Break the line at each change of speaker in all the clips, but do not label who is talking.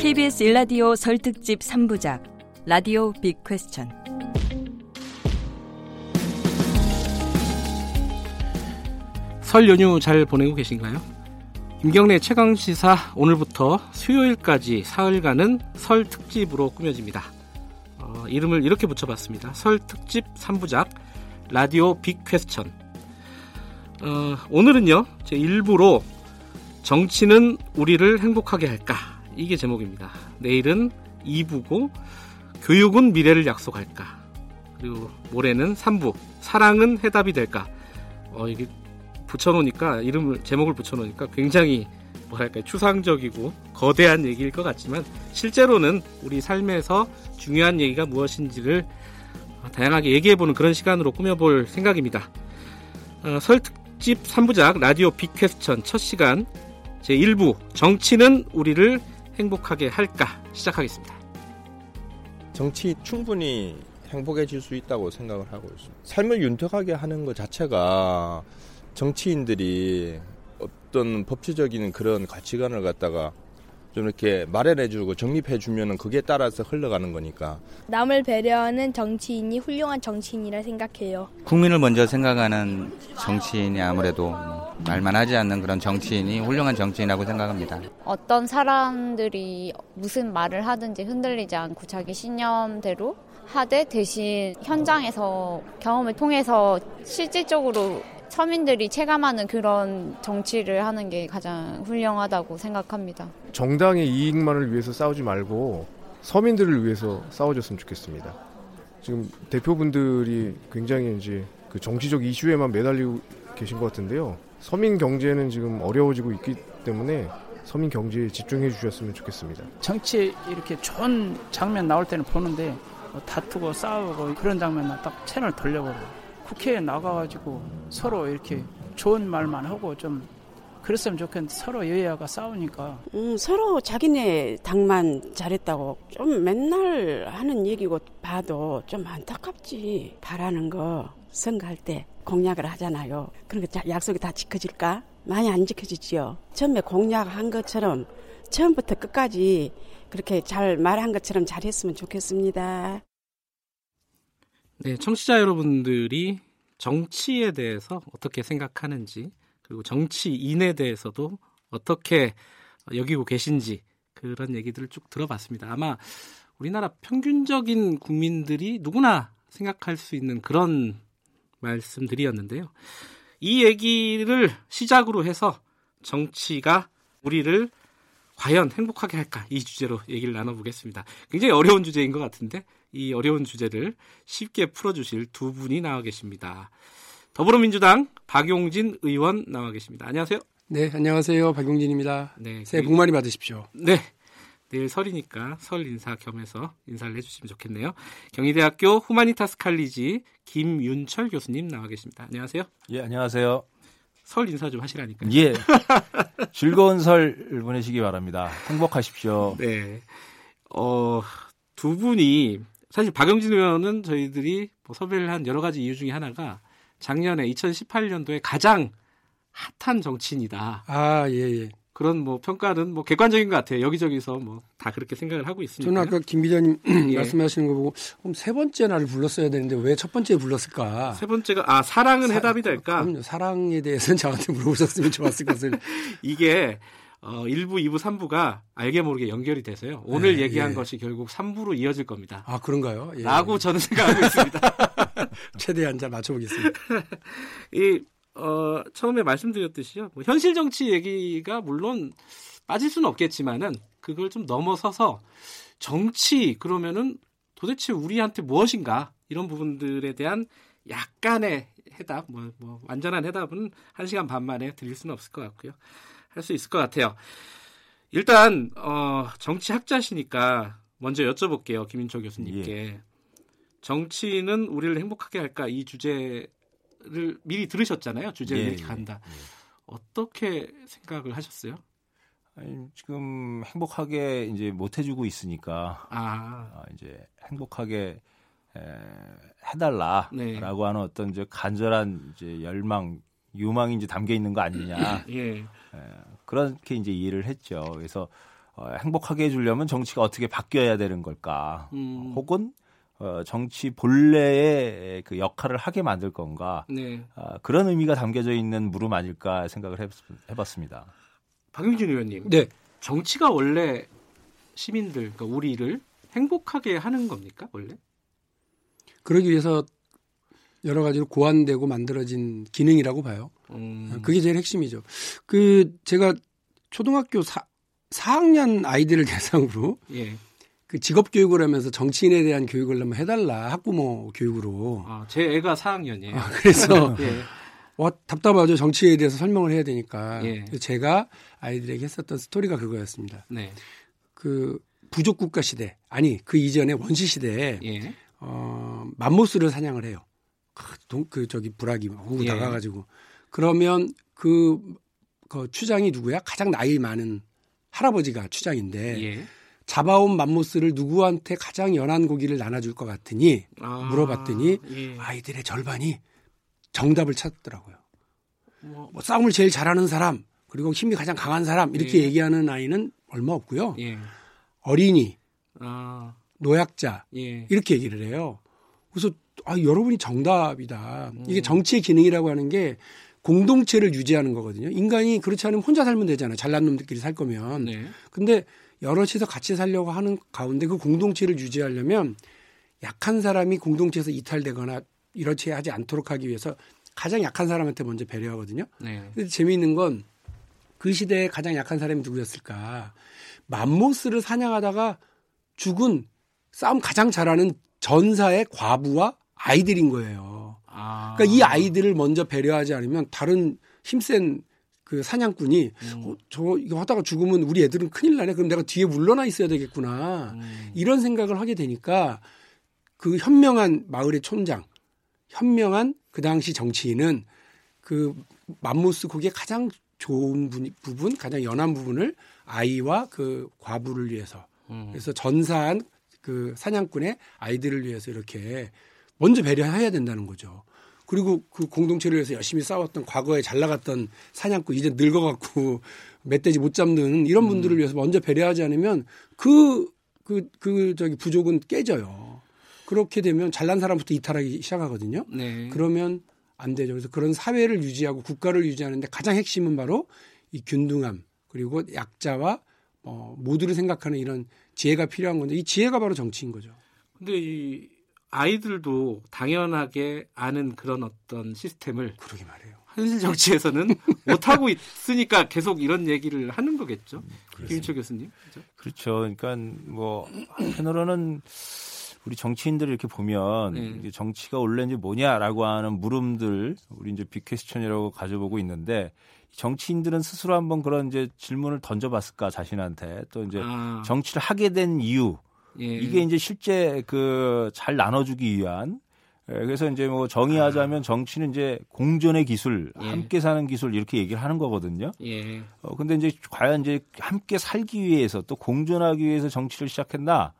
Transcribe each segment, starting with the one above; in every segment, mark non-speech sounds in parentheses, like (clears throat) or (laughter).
KBS 일라디오 설 특집 3부작 라디오 빅 퀘스천
설 연휴 잘 보내고 계신가요? 김경래 최강 시사 오늘부터 수요일까지 사흘간은 설 특집으로 꾸며집니다. 어, 이름을 이렇게 붙여봤습니다. 설 특집 3부작 라디오 빅 퀘스천. 어, 오늘은요 제 일부로 정치는 우리를 행복하게 할까 이게 제목입니다. 내일은 2부고 교육은 미래를 약속할까 그리고 모레는 3부 사랑은 해답이 될까 어, 이게 붙여놓으니까 이름을 제목을 붙여놓으니까 굉장히 뭐랄까 추상적이고 거대한 얘기일 것 같지만 실제로는 우리 삶에서 중요한 얘기가 무엇인지를 다양하게 얘기해보는 그런 시간으로 꾸며볼 생각입니다. 어, 설 특집 3부작 라디오 빅퀘스천 첫 시간 제1부 정치는 우리를 행복하게 할까 시작하겠습니다.
정치 충분히 행복해질 수 있다고 생각을 하고 있습니다. 삶을 윤택하게 하는 것 자체가 정치인들이 어떤 법치적인 그런 가치관을 갖다가 좀 이렇게 마련해주고 정립해주면은 그게 따라서 흘러가는 거니까.
남을 배려하는 정치인이 훌륭한 정치인이라 생각해요.
국민을 먼저 생각하는 정치인이 아무래도 말만 하지 않는 그런 정치인이 훌륭한 정치인이라고 생각합니다.
어떤 사람들이 무슨 말을 하든지 흔들리지 않고 자기 신념대로 하되 대신 현장에서 경험을 통해서 실질적으로 서민들이 체감하는 그런 정치를 하는 게 가장 훌륭하다고 생각합니다.
정당의 이익만을 위해서 싸우지 말고 서민들을 위해서 싸워줬으면 좋겠습니다. 지금 대표분들이 굉장히 이제 그 정치적 이슈에만 매달리고 계신 것 같은데요. 서민 경제는 지금 어려워지고 있기 때문에 서민 경제에 집중해 주셨으면 좋겠습니다.
정치 이렇게 좋은 장면 나올 때는 보는데 뭐 다투고 싸우고 그런 장면만 딱 채널 돌려버려요. 국회에 나가가지고 서로 이렇게 좋은 말만 하고 좀 그랬으면 좋겠는데 서로 여야가 싸우니까.
음, 서로 자기네 당만 잘했다고 좀 맨날 하는 얘기고 봐도 좀 안타깝지. 바라는 거 선거할 때 공약을 하잖아요. 그러니까 약속이 다 지켜질까? 많이 안 지켜지지요. 처음에 공약한 것처럼 처음부터 끝까지 그렇게 잘 말한 것처럼 잘했으면 좋겠습니다.
네, 청취자 여러분들이 정치에 대해서 어떻게 생각하는지 그리고 정치인에 대해서도 어떻게 여기고 계신지 그런 얘기들을 쭉 들어봤습니다. 아마 우리나라 평균적인 국민들이 누구나 생각할 수 있는 그런 말씀들이었는데요. 이 얘기를 시작으로 해서 정치가 우리를 과연 행복하게 할까 이 주제로 얘기를 나눠보겠습니다. 굉장히 어려운 주제인 것 같은데 이 어려운 주제를 쉽게 풀어주실 두 분이 나와 계십니다. 더불어민주당 박용진 의원 나와 계십니다. 안녕하세요.
네, 안녕하세요. 박용진입니다. 네, 새해 복 많이 받으십시오.
네. 내일 설이니까 설 인사 겸해서 인사를 해주시면 좋겠네요. 경희대학교 후마니타스 칼리지 김윤철 교수님 나와 계십니다. 안녕하세요.
예, 안녕하세요.
설 인사 좀 하시라니까요.
예. 즐거운 설 보내시기 바랍니다. 행복하십시오.
네. 어, 두 분이 사실 박영진 의원은 저희들이 뭐 섭외를 한 여러 가지 이유 중에 하나가 작년에 2018년도에 가장 핫한 정치인이다.
아, 예, 예.
그런 뭐 평가는 뭐 객관적인 것 같아요. 여기저기서 뭐 다 그렇게 생각을 하고 있습니다.
저는 아까 김 기자님 (clears throat) 예. 말씀하시는 거 보고 그럼 세 번째 나를 불렀어야 되는데 왜 첫 번째 불렀을까?
세 번째가 아 사랑은 사, 해답이 될까?
그럼요. 사랑에 대해서는 저한테 물어보셨으면 좋았을 것을. (laughs)
이게 어, 1부, 2부, 3부가 알게 모르게 연결이 돼서요. 오늘 네, 얘기한 예. 것이 결국 3부로 이어질 겁니다.
아, 그런가요?
예. 라고 저는 생각하고 있습니다. (laughs)
최대한 잘 맞춰보겠습니다. (laughs)
이, 어, 처음에 말씀드렸듯이요. 뭐 현실 정치 얘기가 물론 빠질 수는 없겠지만은 그걸 좀 넘어서서 정치 그러면은 도대체 우리한테 무엇인가 이런 부분들에 대한 약간의 해답, 뭐, 뭐 완전한 해답은 한 시간 반 만에 드릴 수는 없을 것 같고요. 할 수 있을 것 같아요. 일단 어, 정치 학자시니까 먼저 여쭤볼게요, 김인철 교수님께. 예. 정치는 우리를 행복하게 할까 이 주제 를 미리 들으셨잖아요. 주제를 예, 이렇게 간다. 예, 예. 어떻게 생각을 하셨어요?
아니, 지금 행복하게 이제 못 해주고 있으니까
아.
어, 이제 행복하게 에, 해달라라고 네. 하는 어떤 이제 간절한 이제 열망, 유망이 이제 담겨 있는 거 아니냐.
예.
에, 그렇게 이제 이해를 했죠. 그래서 어, 행복하게 해주려면 정치가 어떻게 바뀌어야 되는 걸까? 음. 혹은 어, 정치 본래의 그 역할을 하게 만들 건가? 네. 어, 그런 의미가 담겨져 있는 물음 아닐까 생각을 해, 해봤습니다.
박용진 의원님, 네. 정치가 원래 시민들, 그러니까 우리를 행복하게 하는 겁니까 원래?
그러기 위해서 여러 가지로 고안되고 만들어진 기능이라고 봐요. 음. 그게 제일 핵심이죠. 그 제가 초등학교 4, 4학년 아이들을 (laughs) 대상으로 예. 그 직업 교육을 하면서 정치인에 대한 교육을 한번 해달라 학부모 교육으로.
아, 제 애가 4학년이에요. 아,
그래서 (laughs) 예. 와 답답하죠 정치에 대해서 설명을 해야 되니까. 예. 제가 아이들에게 했었던 스토리가 그거였습니다. 네. 그 부족 국가 시대 아니 그 이전에 원시 시대에 예. 어, 맘모스를 사냥을 해요. 그, 동, 그 저기 불악이 후 예. 나가가지고 그러면 그, 그 추장이 누구야? 가장 나이 많은 할아버지가 추장인데 예. 잡아온 맘모스를 누구한테 가장 연한 고기를 나눠줄 것 같으니 아, 물어봤더니 예. 아이들의 절반이 정답을 찾더라고요. 뭐, 뭐, 싸움을 제일 잘하는 사람 그리고 힘이 가장 강한 사람 이렇게 예. 얘기하는 아이는 얼마 없고요. 예. 어린이, 아. 노약자 예. 이렇게 얘기를 해요. 그래서 아, 여러분이 정답이다. 음. 이게 정치의 기능이라고 하는 게 공동체를 유지하는 거거든요. 인간이 그렇지 않으면 혼자 살면 되잖아요. 잘난 놈들끼리 살 거면. 네. 근데 여럿이서 같이 살려고 하는 가운데 그 공동체를 유지하려면 약한 사람이 공동체에서 이탈되거나 이렇지 하지 않도록 하기 위해서 가장 약한 사람한테 먼저 배려하거든요. 네. 근데 재미있는 건 그 시대에 가장 약한 사람이 누구였을까? 맘모스를 사냥하다가 죽은 싸움 가장 잘하는 전사의 과부와 아이들인 거예요. 아. 그러니까 이 아이들을 먼저 배려하지 않으면 다른 힘센 그 사냥꾼이 음. 어, 저 이거 하다가 죽으면 우리 애들은 큰일 나네. 그럼 내가 뒤에 물러나 있어야 되겠구나. 음. 이런 생각을 하게 되니까 그 현명한 마을의 촌장, 현명한 그 당시 정치인은 그 맘모스 고기의 가장 좋은 부분, 가장 연한 부분을 아이와 그 과부를 위해서 음. 그래서 전사한 그 사냥꾼의 아이들을 위해서 이렇게 먼저 배려해야 된다는 거죠. 그리고 그 공동체를 위해서 열심히 싸웠던 과거에 잘 나갔던 사냥꾼 이제 늙어갖고 멧돼지 못 잡는 이런 음. 분들을 위해서 먼저 배려하지 않으면 그, 그, 그 저기 부족은 깨져요. 그렇게 되면 잘난 사람부터 이탈하기 시작하거든요. 네. 그러면 안 되죠. 그래서 그런 사회를 유지하고 국가를 유지하는데 가장 핵심은 바로 이 균등함 그리고 약자와 어, 모두를 생각하는 이런 지혜가 필요한 건데 이 지혜가 바로 정치인 거죠.
근데 이 아이들도 당연하게 아는 그런 어떤 시스템을
그러게 말해요.
현실 정치에서는 (laughs) 못 하고 있으니까 계속 이런 얘기를 하는 거겠죠. 음, 김인철 교수님.
그렇죠? 그렇죠. 그러니까 뭐 한편으로는 우리 정치인들을 이렇게 보면 네. 정치가 원래 이제 뭐냐라고 하는 물음들 우리 이제 빅퀘스천이라고 가져보고 있는데 정치인들은 스스로 한번 그런 이제 질문을 던져봤을까 자신한테 또 이제 아. 정치를 하게 된 이유 예. 이게 이제 실제 그 잘 나눠주기 위한 예, 그래서 이제 뭐 정의하자면 아. 정치는 이제 공존의 기술, 예. 함께 사는 기술 이렇게 얘기를 하는 거거든요. 예. 어 근데 이제 과연 이제 함께 살기 위해서 또 공존하기 위해서 정치를 시작했나?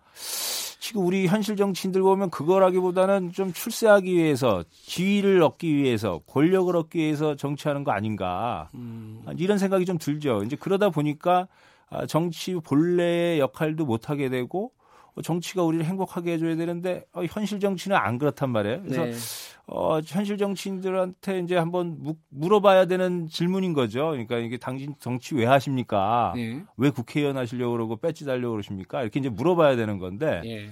지금 우리 현실 정치인들 보면 그거라기보다는 좀 출세하기 위해서 지위를 얻기 위해서 권력을 얻기 위해서 정치하는 거 아닌가 음. 이런 생각이 좀 들죠. 이제 그러다 보니까 아, 정치 본래의 역할도 못 하게 되고 정치가 우리를 행복하게 해줘야 되는데 어, 현실 정치는 안 그렇단 말이에요. 그래서 네. 어, 현실 정치인들한테 이제 한번 무, 물어봐야 되는 질문인 거죠. 그러니까 이게 당신 정치 왜 하십니까? 네. 왜 국회의원 하시려고 그러고 배지 달려고 그러십니까? 이렇게 이제 물어봐야 되는 건데 네.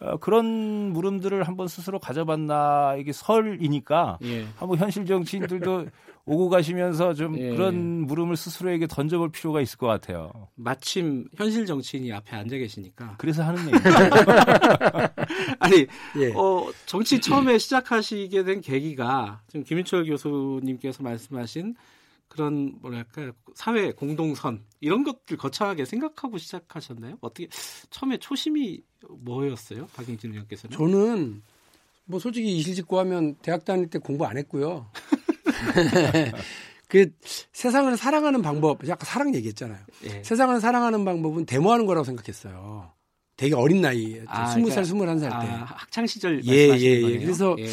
어, 그런 물음들을 한번 스스로 가져봤나 이게 설이니까 예. 한번 현실 정치인들도 (laughs) 오고 가시면서 좀 예. 그런 물음을 스스로에게 던져볼 필요가 있을 것 같아요.
마침 현실 정치인이 앞에 앉아 계시니까.
그래서 하는 (laughs) 얘기.
아니, 예. 어, 정치 처음에 시작하시게 된 계기가 지금 김인철 교수님께서 말씀하신 그런 뭐랄까 사회 공동선 이런 것들 거창하게 생각하고 시작하셨나요? 어떻게 처음에 초심이 뭐였어요, 박영진 의원께서는?
저는 뭐 솔직히 이실직고 하면 대학 다닐 때 공부 안 했고요. (laughs) 그 세상을 사랑하는 방법, 아까 사랑 얘기했잖아요. 예. 세상을 사랑하는 방법은 데모하는 거라고 생각했어요. 되게 어린 나이에 아, 20살, 그러니까, 21살 때. 아,
학창 시절
예, 예, 예. 그래서 예.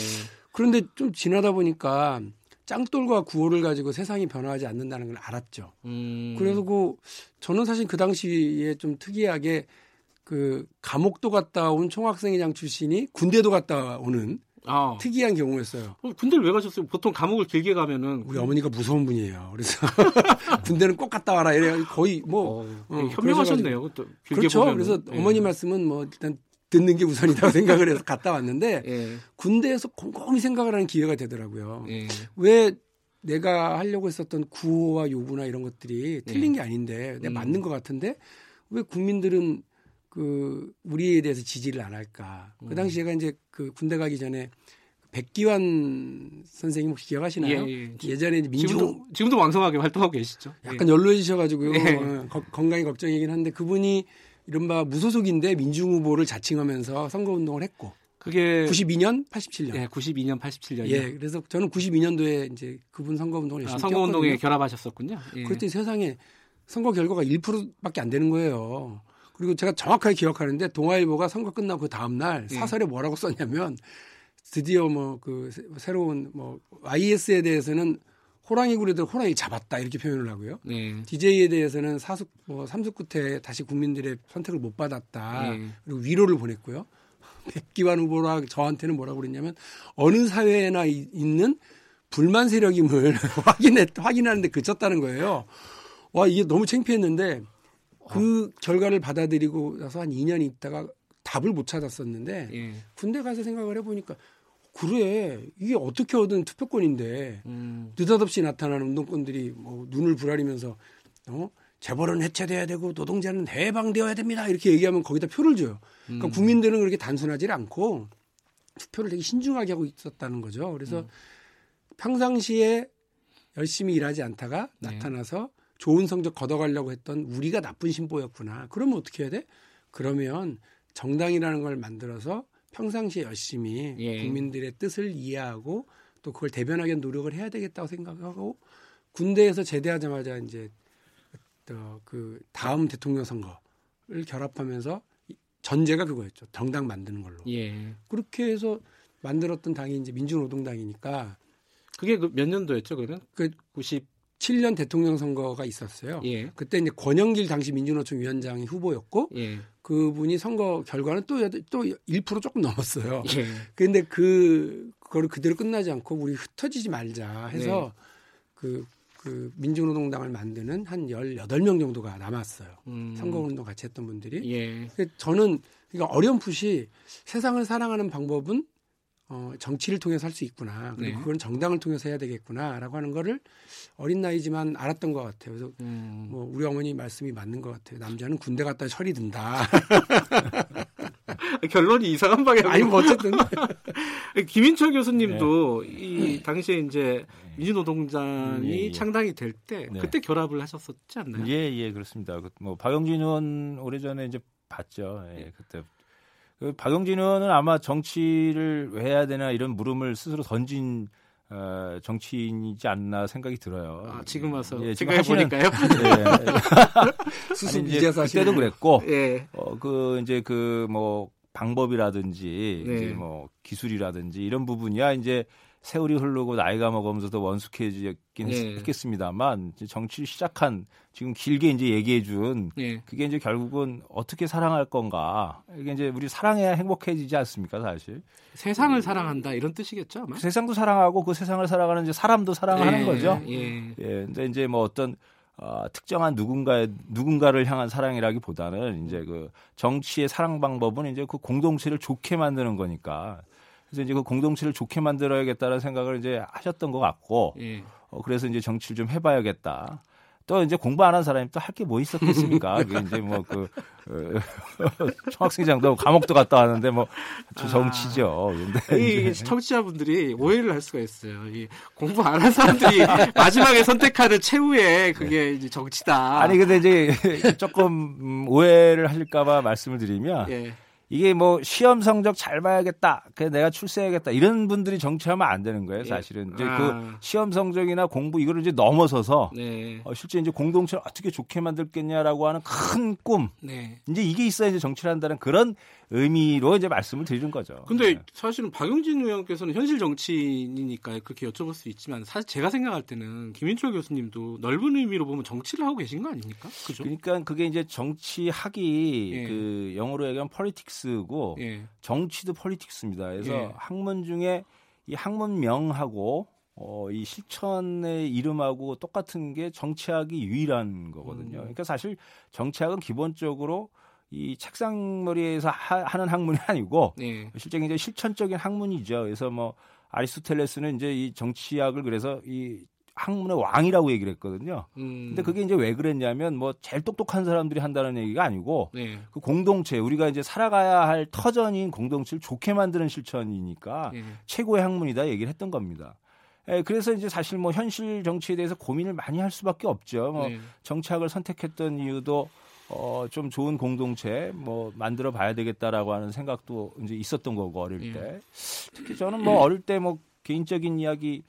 그런데 좀 지나다 보니까 짱돌과 구호를 가지고 세상이 변화하지 않는다는 걸 알았죠. 음. 그래서 저는 사실 그 당시에 좀 특이하게 그 감옥도 갔다 온 총학생회장 출신이 군대도 갔다 오는 아. 특이한 경우였어요.
어, 군대를 왜 가셨어요? 보통 감옥을 길게 가면은
우리 어머니가 무서운 분이에요. 그래서 (laughs) 군대는 꼭 갔다 와라. 이래 거의 뭐 어,
어, 현명하셨네요. 또
그렇죠. 보면은. 그래서 예. 어머니 말씀은 뭐 일단 듣는 게 우선이라고 (laughs) 생각을 해서 갔다 왔는데 예. 군대에서 곰곰이 생각을 하는 기회가 되더라고요. 예. 왜 내가 하려고 했었던 구호와 요구나 이런 것들이 틀린 게 아닌데 내가 음. 맞는 것 같은데 왜 국민들은 그 우리에 대해서 지지를 안 할까? 그 음. 그 당시 제가 이제 그 군대 가기 전에 백기환 선생님 혹시 기억하시나요? 예, 예. 전에 민주
지금도, 지금도 왕성하게 활동하고 계시죠.
약간 예. 연로해지셔가지고요. 예. 어, 건강이 걱정이긴 한데 그분이 이른바 무소속인데 민중 후보를 자칭하면서 선거 운동을 했고 그게 92년, 87년.
예, 92년, 87년.
예, 그래서 저는 92년도에 이제 그분 선거 운동을
열심히 아, 선거 운동에 결합하셨었군요.
예. 그랬더니 세상에 선거 결과가 1%밖에 안 되는 거예요. 그리고 제가 정확하게 기억하는데 동아일보가 선거 끝나고 그 다음 날 예. 사설에 뭐라고 썼냐면 드디어 뭐 그 새로운 뭐 IS에 대해서는 호랑이 굴에도 호랑이 잡았다 이렇게 표현을 하고요. 네. DJ에 대해서는 사숙 뭐 삼숙 끝에 다시 국민들의 선택을 못 받았다. 네. 그리고 위로를 보냈고요. (laughs) 백기환 후보라 저한테는 뭐라고 그랬냐면 어느 사회에나 있는 불만 세력임을 (laughs) 확인해 확인하는데 그쳤다는 거예요. 와 이게 너무 창피했는데 그 어. 결과를 받아들이고 나서 한 2년 있다가 답을 못 찾았었는데 예. 군대 가서 생각을 해보니까 그래 이게 어떻게 얻은 투표권인데 음. 느닷없이 나타나는 운동권들이 뭐 눈을 부라리면서 어 재벌은 해체돼야 되고 노동자는 해방되어야 됩니다 이렇게 얘기하면 거기다 표를 줘요. 그러니까 음. 국민들은 그렇게 단순하지 않고 투표를 되게 신중하게 하고 있었다는 거죠. 그래서 음. 평상시에 열심히 일하지 않다가 네. 나타나서 좋은 성적 걷어가려고 했던 우리가 나쁜 신보였구나. 그러면 어떻게 해야 돼? 그러면 정당이라는 걸 만들어서 평상시에 열심히 예. 국민들의 뜻을 이해하고 또 그걸 대변하기 노력을 해야 되겠다고 생각하고 군대에서 제대하자마자 이제 그 다음 대통령 선거를 결합하면서 전제가 그거였죠. 정당 만드는 걸로. 예. 그렇게 해서 만들었던 당이 이제 민주노동당이니까
그게 그 몇 년도였죠, 그러면? 그 90.
7년 대통령 선거가 있었어요. 예. 그때 이제 권영길 당시 민주노총 위원장이 후보였고 예. 그분이 선거 결과는 또또 1% 조금 넘었어요. 예. 근데 그 그거를 그대로 끝나지 않고 우리 흩어지지 말자 해서 네. 그, 그 민주노동당을 만드는 한 18명 정도가 남았어요. 음. 선거운동 같이 했던 분들이. 예. 저는 그러니까 어렴풋이 세상을 사랑하는 방법은 어, 정치를 통해서 할 수 있구나. 그리고 네. 그건 정당을 통해서 해야 되겠구나라고 하는 거를 어린 나이지만 알았던 것 같아요. 그래서 음. 뭐 우리 어머니 말씀이 맞는 것 같아요. 남자는 군대 갔다 철이 든다. (laughs)
결론이 이상한 방향.
아니 뭐 어쨌든 (laughs)
김인철 교수님도 네. 이 당시에 이제 민주노동당이 예, 예. 창당이 될때 네. 그때 결합을 하셨었지 않나요?
예, 예, 그렇습니다. 그뭐 박영진 의원 오래전에 이제 봤죠. 예, 그때 그 박용진 의원은 아마 정치를 왜 해야 되나 이런 물음을 스스로 던진 어, 정치인이지 않나 생각이 들어요.
아, 지금 와서 예, 지금 해보니까요. (laughs)
예. (laughs) 수습 이제 그때도 그랬고, 예. 어, 그 이제 그 뭐 방법이라든지 네. 이제 뭐 기술이라든지 이런 부분이야 이제 세월이 흐르고 나이가 먹으면서 도 원숙해지긴 네. 했겠습니다만 정치를 시작한 지금 길게 이제 얘기해 준 네. 그게 이제 결국은 어떻게 사랑할 건가 이게 이제 우리 사랑해야 행복해지지 않습니까 사실
세상을 사랑한다 이런 뜻이겠죠 아마?
그 세상도 사랑하고 그 세상을 살아가는 이제 사람도 사랑하는 네. 거죠 예. 예 근데 이제 뭐 어떤 어, 특정한 누군가의 누군가를 향한 사랑이라기보다는 이제 그 정치의 사랑 방법은 이제 그 공동체를 좋게 만드는 거니까 그래서 이제 그 공동체를 좋게 만들어야겠다는 생각을 이제 하셨던 것 같고, 예. 어, 그래서 이제 정치를 좀 해봐야겠다. 또 이제 공부 안 한 사람이 또 할 게 뭐 있었겠습니까? (laughs) 그게 이제 뭐 그, 어, (laughs) 감옥도 갔다 왔는데 뭐 정치죠.
근데 이 청취자분들이 오해를 할 수가 있어요. 이 공부 안 한 사람들이 (laughs) 마지막에 선택하는 최후의 그게 이제 정치다.
아니 근데 이제 조금 오해를 하실까봐 말씀을 드리면 예. 이게 뭐 시험 성적 잘 봐야겠다. 그래 내가 출세해야겠다. 이런 분들이 정치하면 안 되는 거예요, 예. 사실은. 이제 아. 그 시험 성적이나 공부 이거를 이제 넘어서서 네. 어, 실제 이제 공동체를 어떻게 좋게 만들겠냐라고 하는 큰 꿈. 네. 이제 이게 있어야 이제 정치를 한다는 그런 의미로 이제 말씀을 드리는 거죠.
근데 네. 사실은 박용진 의원께서는 현실 정치인이니까 그렇게 여쭤볼 수 있지만 사실 제가 생각할 때는 김인철 교수님도 넓은 의미로 보면 정치를 하고 계신 거 아닙니까?
그죠? 그러니까 그게 이제 정치학이 예. 그 영어로 얘기하면 폴리틱스고 예. 정치도 폴리틱스입니다. 그래서 예. 학문 중에 이 학문명하고 어, 이 실천의 이름하고 똑같은 게 정치학이 유일한 거거든요. 음. 그러니까 사실 정치학은 기본적으로 이 책상머리에서 하, 는 학문이 아니고 네. 실제 이제 실천적인 학문이죠. 그래서 뭐 아리스토텔레스는 이제 이 정치학을 그래서 이 학문의 왕이라고 얘기를 했거든요. 음. 근데 그게 이제 왜 그랬냐면 뭐 제일 똑똑한 사람들이 한다는 얘기가 아니고 네. 그 공동체 우리가 이제 살아가야 할 터전인 공동체를 좋게 만드는 실천이니까 네. 최고의 학문이다 얘기를 했던 겁니다. 예, 그래서 이제 사실 뭐 현실 정치에 대해서 고민을 많이 할 수밖에 없죠. 뭐 네. 정치학을 선택했던 이유도 어, 좀 좋은 공동체 뭐 만들어 봐야 되겠다라고 하는 생각도 이제 있었던 거고 어릴 예. 때. 특히 저는 뭐 어릴 때 뭐 개인적인 이야기입니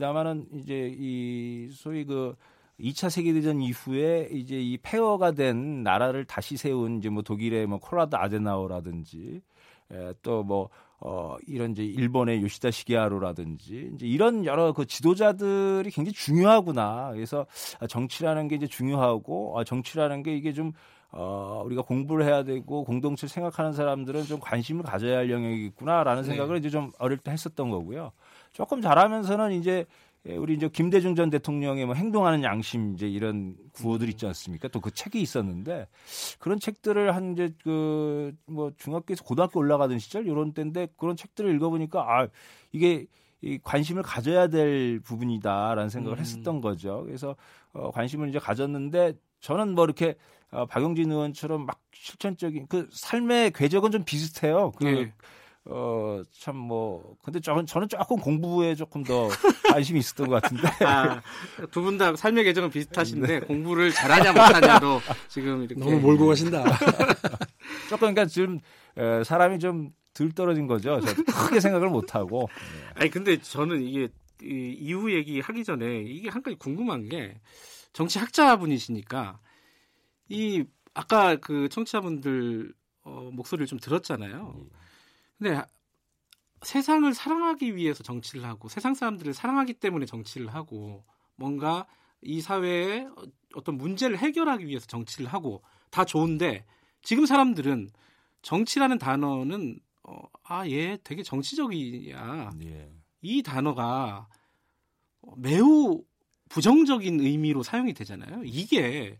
다만은 이제 이 소위 그 2차 세계대전 이후에 이제 이 폐허가 된 나라를 다시 세운 이제 뭐 독일의 뭐 콜라드 아데나오라든지 에, 또뭐 어, 이런 이제 일본의 요시다 시게하루라든지 이제 이런 여러 그 지도자들이 굉장히 중요하구나. 그래서 정치라는 게 이제 중요하고 아, 정치라는 게 이게 좀 어, 우리가 공부를 해야 되고 공동체 생각하는 사람들은 좀 관심을 가져야 할 영역이겠구나라는 네. 생각을 이제 좀 어릴 때 했었던 거고요. 조금 자라면서는 이제 예, 우리 이제 김대중 전 대통령의 뭐 행동하는 양심 이제 이런 구호들 있지 않습니까? 또 그 책이 있었는데 그런 책들을 한 이제 그 뭐 중학교에서 고등학교 올라가던 시절 이런 때인데 그런 책들을 읽어보니까 아 이게 이 관심을 가져야 될 부분이다라는 생각을 음. 했었던 거죠. 그래서 어, 관심을 이제 가졌는데 저는 뭐 이렇게 어, 박용진 의원처럼 막 실천적인 그 삶의 궤적은 좀 비슷해요. 그 네. 어, 참 뭐, 근데 저는, 저는 조금 공부에 조금 더 (laughs) 관심이 있었던 것 같은데. 아,
두 분 다 삶의 계정은 비슷하신데, 네. 공부를 잘하냐 못하냐도 지금 이렇게.
너무 몰고 가신다. (laughs)
조금, 그러니까 지금, 에, 사람이 좀들 떨어진 거죠. 크게 생각을 못하고. (laughs)
아니, 근데 저는 이게, 이, 이후 얘기 하기 전에, 이게 한 가지 궁금한 게, 정치 학자분이시니까, 이, 아까 그 청취자분들, 어, 목소리를 좀 들었잖아요. 음. 근데 세상을 사랑하기 위해서 정치를 하고 세상 사람들을 사랑하기 때문에 정치를 하고 뭔가 이 사회에 어떤 문제를 해결하기 위해서 정치를 하고 다 좋은데 지금 사람들은 정치라는 단어는 어, 아, 얘 되게 정치적이야. 예. 이 단어가 매우 부정적인 의미로 사용이 되잖아요. 이게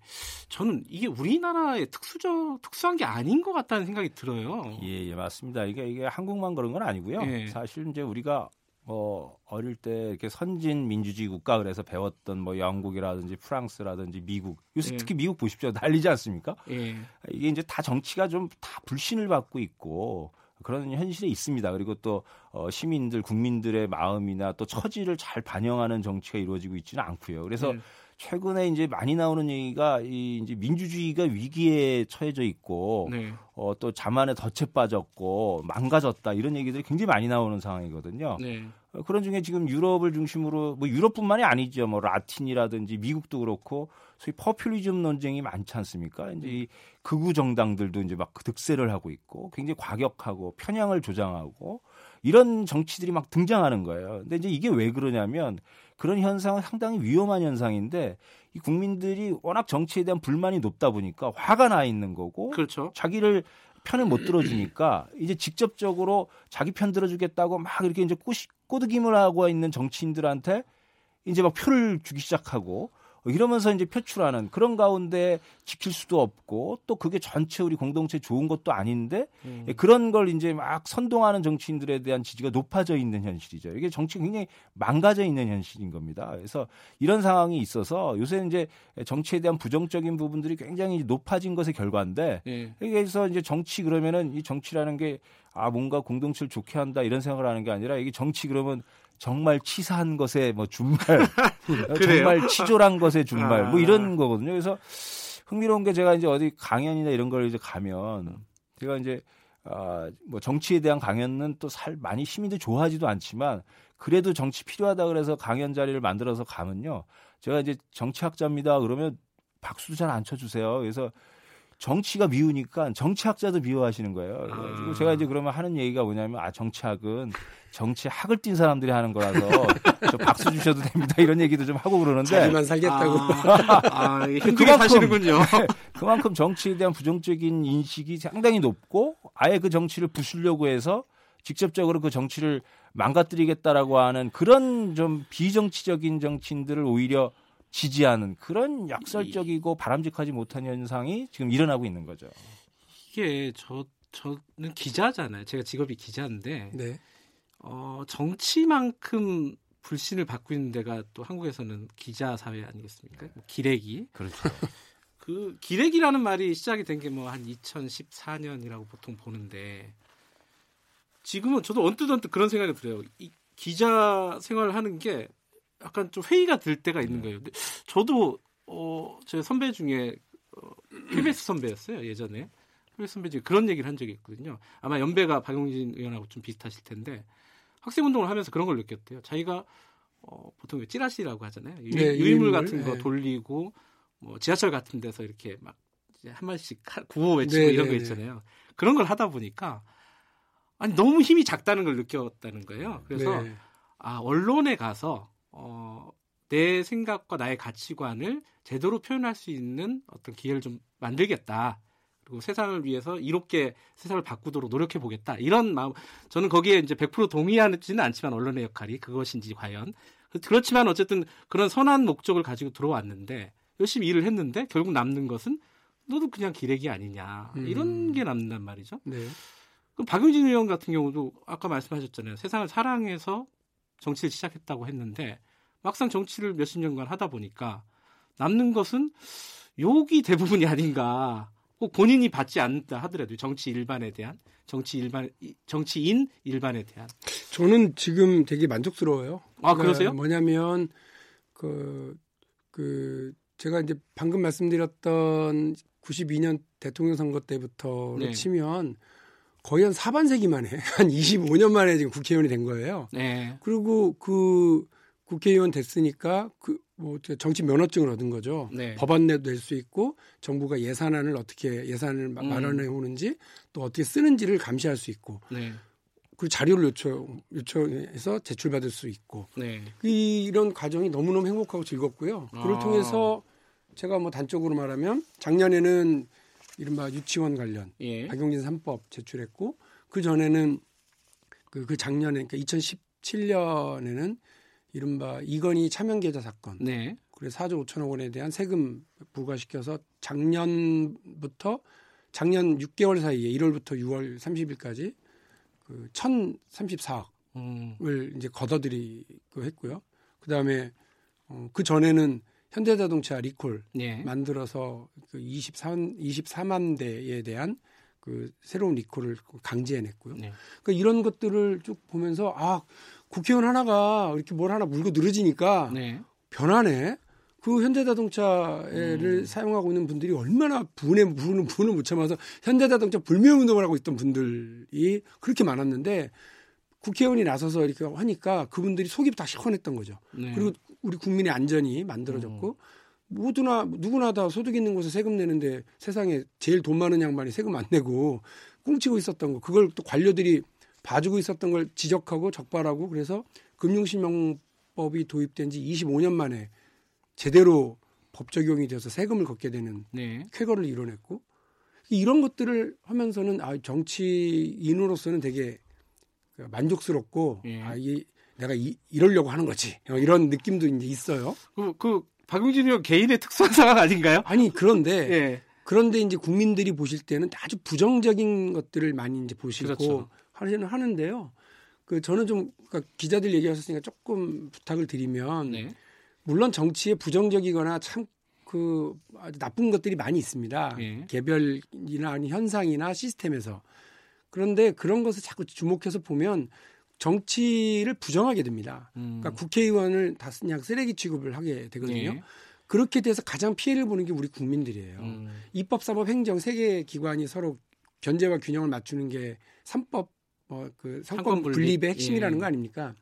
저는 이게 우리나라의 특수적 특수한 게 아닌 것 같다는 생각이 들어요.
예, 예 맞습니다. 이게 이게 한국만 그런 건 아니고요. 예. 사실 이제 우리가 뭐 어릴 때 이렇게 선진 민주주의 국가 그래서 배웠던 뭐 영국이라든지 프랑스라든지 미국 요새 예. 특히 미국 보십시오 난리지 않습니까? 예. 이게 이제 다 정치가 좀 다 불신을 받고 있고 그런 현실이 있습니다. 그리고 또 어, 시민들, 국민들의 마음이나 또 처지를 잘 반영하는 정치가 이루어지고 있지는 않고요. 그래서 네. 최근에 이제 많이 나오는 얘기가 이 이제 민주주의가 위기에 처해져 있고 네. 어, 또 자만에 덫에 빠졌고 망가졌다 이런 얘기들이 굉장히 많이 나오는 상황이거든요. 네. 어, 그런 중에 지금 유럽을 중심으로 뭐 유럽뿐만이 아니죠. 뭐 라틴이라든지 미국도 그렇고 소위 퍼퓰리즘 논쟁이 많지 않습니까? 이제 이 극우 정당들도 이제 막 득세를 하고 있고 굉장히 과격하고 편향을 조장하고 이런 정치들이 막 등장하는 거예요. 근데 이제 이게 왜 그러냐면 그런 현상은 상당히 위험한 현상인데 이 국민들이 워낙 정치에 대한 불만이 높다 보니까 화가 나 있는 거고 그렇죠. 자기를 편을 못 들어주니까 이제 직접적으로 자기 편 들어주겠다고 막 이렇게 이제 꼬시, 꼬드김을 하고 있는 정치인들한테 이제 막 표를 주기 시작하고 이러면서 이제 표출하는 그런 가운데 지킬 수도 없고 또 그게 전체 우리 공동체 좋은 것도 아닌데 음. 그런 걸 이제 막 선동하는 정치인들에 대한 지지가 높아져 있는 현실이죠. 이게 정치가 굉장히 망가져 있는 현실인 겁니다. 그래서 이런 상황이 있어서 요새 이제 정치에 대한 부정적인 부분들이 굉장히 높아진 것의 결과인데 예. 그래서 이제 정치 그러면은 이 정치라는 게 아 뭔가 공동체를 좋게 한다 이런 생각을 하는 게 아니라 이게 정치 그러면 정말 치사한 것에 뭐 준말, (laughs) 정말 치졸한 것에 준말, 뭐 이런 아. 거거든요. 그래서 흥미로운 게 제가 이제 어디 강연이나 이런 걸 이제 가면 제가 이제 어, 뭐 정치에 대한 강연은 또 살 많이 시민들 좋아하지도 않지만 그래도 정치 필요하다 그래서 강연 자리를 만들어서 가면요. 제가 이제 정치학자입니다. 그러면 박수도 잘 안 쳐주세요. 그래서 정치가 미우니까 정치학자도 미워하시는 거예요. 그래가지고 아. 제가 이제 그러면 하는 얘기가 뭐냐면 아 정치학은 정치학을 띈 사람들이 하는 거라서 (laughs) 저 박수 주셔도 됩니다. 이런 얘기도 좀 하고 그러는데
자기만 살겠다고.
아, 아 그게 사실은군요. (laughs) (laughs)
그만큼 정치에 대한 부정적인 인식이 상당히 높고 아예 그 정치를 부수려고 해서 직접적으로 그 정치를 망가뜨리겠다라고 하는 그런 좀 비정치적인 정치인들을 오히려 지지하는 그런 역설적이고 바람직하지 못한 현상이 지금 일어나고 있는 거죠.
이게 저 저는 기자잖아요. 제가 직업이 기자인데 네. 어, 정치만큼 불신을 받고 있는 데가 또 한국에서는 기자 사회 아니겠습니까? 뭐 기레기.
그렇죠. (laughs)
그 기레기라는 말이 시작이 된 게 뭐 한 2014년이라고 보통 보는데 지금은 저도 언뜻 언뜻 그런 생각이 들어요. 이 기자 생활을 하는 게 약간 좀 회의가 들 때가 있는 거예요. 근데 저도 어, 제 선배 중에 어, KBS 선배였어요 예전에. KBS 선배 중에 그런 얘기를 한 적이 있거든요. 아마 연배가 박용진 의원하고 좀 비슷하실 텐데 학생 운동을 하면서 그런 걸 느꼈대요. 자기가 어, 보통 찌라시라고 하잖아요. 유, 네, 유인물 같은 거 네. 돌리고 뭐 지하철 같은 데서 이렇게 막 한 마디씩 구호 외치고 네, 이런 거 네, 네. 있잖아요. 그런 걸 하다 보니까 아니 너무 힘이 작다는 걸 느꼈다는 거예요. 그래서 네. 아 언론에 가서 어, 내 생각과 나의 가치관을 제대로 표현할 수 있는 어떤 기회를 좀 만들겠다. 그리고 세상을 위해서 이롭게 세상을 바꾸도록 노력해 보겠다. 이런 마음, 저는 거기에 이제 100% 동의하지는 않지만 언론의 역할이 그것인지 과연. 그렇지만 어쨌든 그런 선한 목적을 가지고 들어왔는데 열심히 일을 했는데 결국 남는 것은 너도 그냥 기레기 아니냐. 이런 음. 게 남는단 말이죠. 네. 그 박용진 의원 같은 경우도 아까 말씀하셨잖아요. 세상을 사랑해서 정치를 시작했다고 했는데 막상 정치를 몇십 년간 하다 보니까 남는 것은 욕이 대부분이 아닌가. 꼭 본인이 받지 않다 하더라도 정치 일반에 대한 정치 일반 정치인 일반에 대한
저는 지금 되게 만족스러워요.
아 그러세요?
뭐냐면 그그 그 제가 이제 방금 말씀드렸던 92년 대통령 선거 때부터 네. 치면 거의 한 사반세기 만에 (laughs) 한 25년 만에 지금 국회의원이 된 거예요. 네. 그리고 그 국회의원 됐으니까 그 뭐 정치 면허증을 얻은 거죠. 네. 법안 내도 낼 수 있고 정부가 예산안을 어떻게 예산을 음. 마련해 오는지 또 어떻게 쓰는지를 감시할 수 있고 네. 그 자료를 요청 요청해서 제출받을 수 있고 네. 이런 과정이 너무너무 행복하고 즐겁고요. 그걸 아. 통해서 제가 뭐 단적으로 말하면 작년에는 이른바 유치원 관련 예. 박용진 3법 제출했고 그 전에는 그, 그 작년에 그러니까 2017년에는 이른바 이건희 차명 계좌 사건. 네. 그래서 4조 5천억 원에 대한 세금 부과시켜서 작년부터 작년 6개월 사이에 1월부터 6월 30일까지 그 1,034억을 음. 이제 걷어들이고 했고요. 그다음에 어, 그 전에는 현대자동차 리콜 예. 만들어서 그 23, 24만 대에 대한 그 새로운 리콜을 강제해냈고요. 네. 그러니까 이런 것들을 쭉 보면서 아 국회의원 하나가 이렇게 뭘 하나 물고 늘어지니까 네. 변하네. 그 현대자동차를 음. 사용하고 있는 분들이 얼마나 분에 분을 분을 못 참아서 현대자동차 불매운동을 하고 있던 분들이 그렇게 많았는데 국회의원이 나서서 이렇게 하니까 그분들이 속이 다 시원했던 거죠. 네. 그리고 우리 국민의 안전이 만들어졌고 음. 모두나 누구나 다 소득 있는 곳에 세금 내는데 세상에 제일 돈 많은 양반이 세금 안 내고 꽁치고 있었던 거 그걸 또 관료들이 봐주고 있었던 걸 지적하고 적발하고 그래서 금융실명법이 도입된 지 25년 만에 제대로 법 적용이 돼서 세금을 걷게 되는 네. 쾌거를 이뤄냈고 이런 것들을 하면서는 아 정치인으로서는 되게 만족스럽고 예. 아 이게 내가 이, 이러려고 하는 거지 어, 이런 느낌도 이제 있어요.
그, 그 박용진 의원 개인의 특수한 상황 아닌가요?
아니 그런데 예. 그런데 이제 국민들이 보실 때는 아주 부정적인 것들을 많이 이제 보시고 그렇죠. 하는 하는데요. 그 저는 좀 그러니까 기자들 얘기하셨으니까 조금 부탁을 드리면 네. 물론 정치에 부정적이거나 참 그 아주 나쁜 것들이 많이 있습니다. 예. 개별이나 아니 현상이나 시스템에서 그런데 그런 것을 자꾸 주목해서 보면 정치를 부정하게 됩니다. 음. 그러니까 국회의원을 다 그냥 쓰레기 취급을 하게 되거든요. 네. 그렇게 돼서 가장 피해를 보는 게 우리 국민들이에요. 음. 입법, 사법, 행정 세 개 기관이 서로 견제와 균형을 맞추는 게 삼법 뭐그 성권 분립의 핵심이라는 예. 거 아닙니까?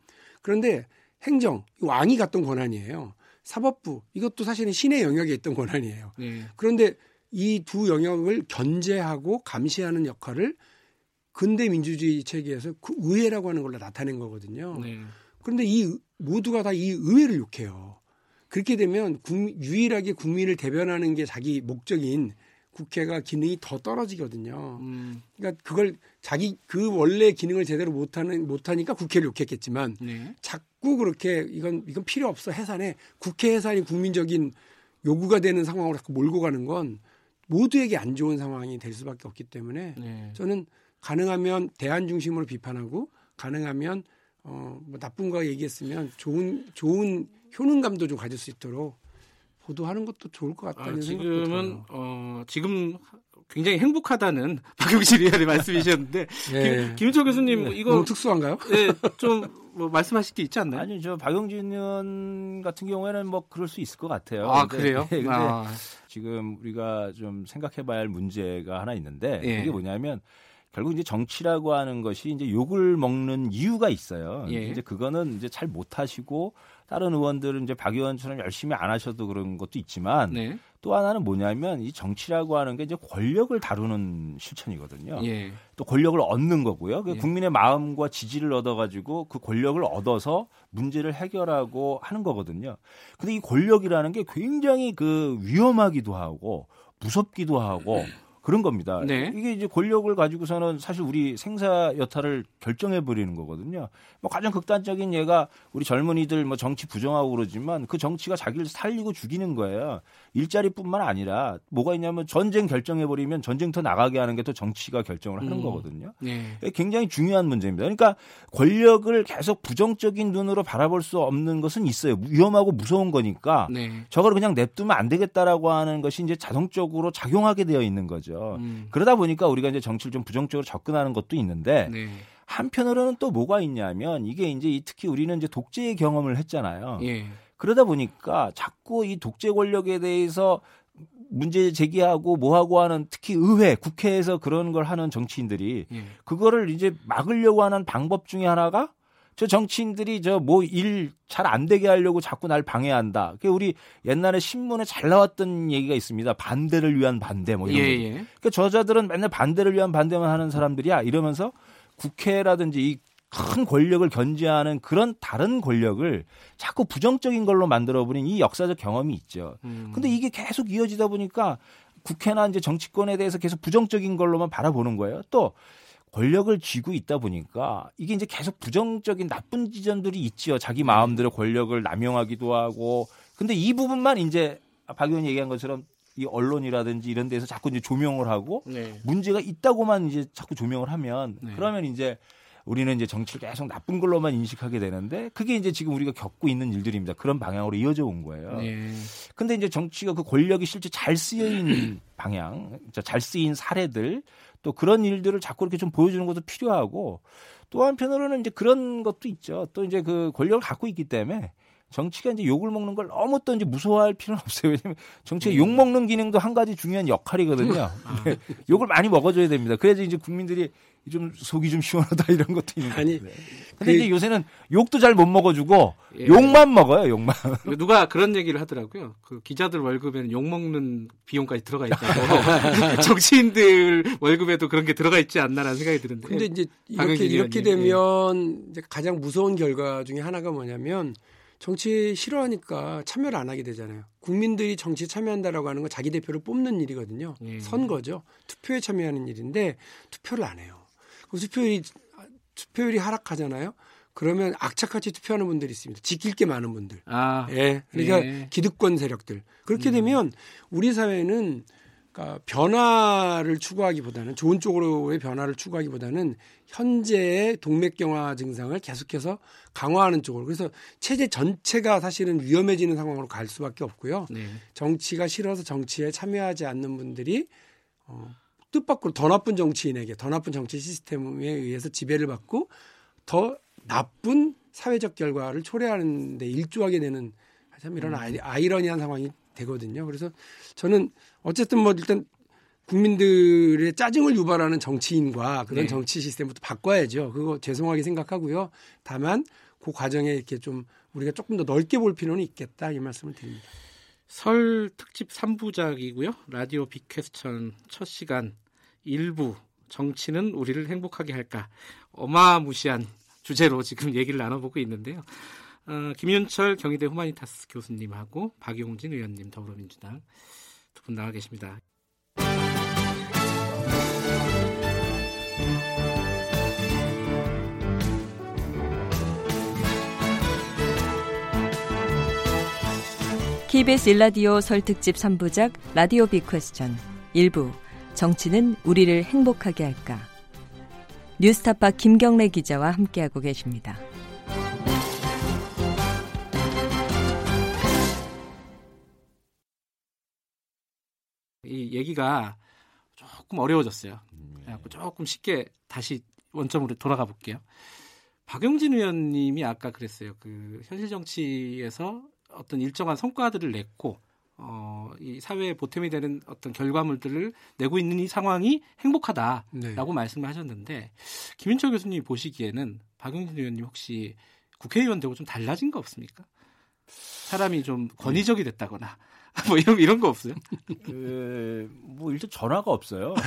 그런데 행정 왕이 갖던 권한이에요. 사법부 이것도 사실은 신의 영역에 있던 권한이에요. 예. 그런데 이 두 영역을 견제하고 감시하는 역할을 근대 민주주의 체계에서 그 의회라고 하는 걸로 나타낸 거거든요. 네. 그런데 이 모두가 다 이 의회를 욕해요. 그렇게 되면 국민, 유일하게 국민을 대변하는 게 자기 목적인 국회가 기능이 더 떨어지거든요. 음. 그러니까 그걸 자기 그 원래 기능을 제대로 못하는 못하니까 국회를 욕했겠지만 네. 자꾸 그렇게 이건 이건 필요 없어 해산에 국회 해산이 국민적인 요구가 되는 상황으로 자꾸 몰고 가는 건 모두에게 안 좋은 상황이 될 수밖에 없기 때문에 네. 저는 가능하면 대안 중심으로 비판하고 가능하면 어 뭐 나쁜 거 얘기했으면 좋은 좋은 효능감도 좀 가질 수 있도록 보도하는 것도 좋을 것 같다는 아,
지금은 생각도 어 지금 굉장히 행복하다는 (laughs) 박용실 의원의 말씀이셨는데 네. 김, 김인철 교수님 네. 이거
너무 특수한가요?
네, 좀 뭐 말씀하실 게 있지 않나요?
아니 저 박용진 의원 같은 경우에는 뭐 그럴 수 있을 것 같아요.
아 근데, 그래요? (laughs)
근데 아. 지금 우리가 좀 생각해봐야 할 문제가 하나 있는데 예. 이게 뭐냐면 결국 이제 정치라고 하는 것이 이제 욕을 먹는 이유가 있어요. 예. 이제 그거는 이제 잘 못하시고 다른 의원들은 이제 박 의원처럼 열심히 안 하셔도 그런 것도 있지만 네. 또 하나는 뭐냐면 이 정치라고 하는 게 이제 권력을 다루는 실천이거든요. 예. 또 권력을 얻는 거고요. 그 예. 국민의 마음과 지지를 얻어가지고 그 권력을 얻어서 문제를 해결하고 하는 거거든요. 근데 이 권력이라는 게 굉장히 그 위험하기도 하고 무섭기도 하고 그런 겁니다. 네. 이게 이제 권력을 가지고서는 사실 우리 생사 여타를 결정해 버리는 거거든요. 뭐 가장 극단적인 예가 우리 젊은이들 뭐 정치 부정하고 그러지만 그 정치가 자기를 살리고 죽이는 거예요. 일자리뿐만 아니라 뭐가 있냐면 전쟁 결정해 버리면 전쟁터 나가게 하는 게 또 정치가 결정을 하는 음. 거거든요. 네. 굉장히 중요한 문제입니다. 그러니까 권력을 계속 부정적인 눈으로 바라볼 수 없는 것은 있어요. 위험하고 무서운 거니까 네. 저걸 그냥 냅두면 안 되겠다라고 하는 것이 이제 자동적으로 작용하게 되어 있는 거죠. 음. 그러다 보니까 우리가 이제 정치를 좀 부정적으로 접근하는 것도 있는데 네. 한편으로는 또 뭐가 있냐면 이게 이제 특히 우리는 이제 독재의 경험을 했잖아요. 예. 그러다 보니까 자꾸 이 독재 권력에 대해서 문제 제기하고 뭐하고 하는 특히 의회, 국회에서 그런 걸 하는 정치인들이 예. 그거를 이제 막으려고 하는 방법 중에 하나가 저 정치인들이 저 뭐 일 잘 안 되게 하려고 자꾸 날 방해한다. 그 우리 옛날에 신문에 잘 나왔던 얘기가 있습니다. 반대를 위한 반대 뭐 이런 예, 거. 예. 그러니까 저자들은 맨날 반대를 위한 반대만 하는 사람들이야 이러면서 국회라든지 이 큰 권력을 견제하는 그런 다른 권력을 자꾸 부정적인 걸로 만들어버린 이 역사적 경험이 있죠. 음. 근데 이게 계속 이어지다 보니까 국회나 이제 정치권에 대해서 계속 부정적인 걸로만 바라보는 거예요. 또 권력을 쥐고 있다 보니까 이게 이제 계속 부정적인 나쁜 지점들이 있지요. 자기 마음대로 권력을 남용하기도 하고. 근데 이 부분만 이제 박 의원이 얘기한 것처럼 이 언론이라든지 이런 데서 자꾸 이제 조명을 하고 네. 문제가 있다고만 이제 자꾸 조명을 하면 네. 그러면 이제 우리는 이제 정치를 계속 나쁜 걸로만 인식하게 되는데 그게 이제 지금 우리가 겪고 있는 일들입니다. 그런 방향으로 이어져 온 거예요. 네. 근데 이제 정치가 그 권력이 실제 잘 쓰여진 (clears throat) 방향, 잘 쓰인 사례들 또 그런 일들을 자꾸 이렇게 좀 보여주는 것도 필요하고 또 한편으로는 이제 그런 것도 있죠. 또 이제 그 권력을 갖고 있기 때문에 정치가 이제 욕을 먹는 걸 너무 또 이제 무서워할 필요는 없어요. 왜냐면 정치가 음. 욕 먹는 기능도 한 가지 중요한 역할이거든요. (laughs) 아. 네. 욕을 많이 먹어줘야 됩니다. 그래야지 이제 국민들이 좀 속이 좀 시원하다 이런 것도 있는 아니, 근데 그, 이제 요새는 욕도 잘 못 먹어주고 예, 욕만 먹어요, 욕만.
누가 그런 얘기를 하더라고요. 그 기자들 월급에는 욕 먹는 비용까지 들어가 있다고. (laughs) (laughs) 정치인들 월급에도 그런 게 들어가 있지 않나라는 생각이 드는데.
근데 이제 이렇게 이렇게 되면 이제 가장 무서운 결과 중에 하나가 뭐냐면 정치 싫어하니까 참여를 안 하게 되잖아요. 국민들이 정치에 참여한다라고 하는 건 자기 대표를 뽑는 일이거든요. 예. 선거죠. 투표에 참여하는 일인데 투표를 안 해요. 그 투표율이 투표율이 하락하잖아요. 그러면 악착같이 투표하는 분들이 있습니다. 지킬 게 많은 분들. 아, 예. 그러니까 예. 기득권 세력들. 그렇게 음. 되면 우리 사회는 그러니까 변화를 추구하기보다는 좋은 쪽으로의 변화를 추구하기보다는 현재의 동맥경화 증상을 계속해서 강화하는 쪽으로 그래서 체제 전체가 사실은 위험해지는 상황으로 갈 수밖에 없고요. 네. 정치가 싫어서 정치에 참여하지 않는 분들이 어, 뜻밖으로 더 나쁜 정치인에게 더 나쁜 정치 시스템에 의해서 지배를 받고 더 나쁜 사회적 결과를 초래하는 데 일조하게 되는 참 이런 음. 아이, 아이러니한 상황이 되거든요. 그래서 저는 어쨌든 뭐 일단 국민들의 짜증을 유발하는 정치인과 그런 네. 정치 시스템부터 바꿔야죠. 그거 죄송하게 생각하고요. 다만 그 과정에 이렇게 좀 우리가 조금 더 넓게 볼 필요는 있겠다 이 말씀을 드립니다.
설 특집 3부작이고요. 라디오 빅퀘스천 첫 시간 1부 정치는 우리를 행복하게 할까 어마무시한 주제로 지금 얘기를 나눠보고 있는데요. 어, 김윤철 경희대 후마니타스 교수님하고 박용진 의원님 더불어민주당 두 분 나와 계십니다.
KBS 일라디오 설 특집 3부작 라디오 비퀘스천 1부 정치는 우리를 행복하게 할까 뉴스타파 김경래 기자와 함께하고 계십니다.
이 얘기가 조금 어려워졌어요. 그래갖고 조금 쉽게 다시 원점으로 돌아가 볼게요. 박용진 의원님이 아까 그랬어요. 그 현실 정치에서 어떤 일정한 성과들을 냈고 어, 이 사회에 보탬이 되는 어떤 결과물들을 내고 있는 이 상황이 행복하다라고 네. 말씀을 하셨는데 김윤철 교수님이 보시기에는 박용진 의원님 혹시 국회의원 되고 좀 달라진 거 없습니까? 사람이 좀 권위적이 됐다거나 (laughs) 뭐 이런 이런 거 없어요?
그, 뭐 일단 전화가 없어요. (laughs)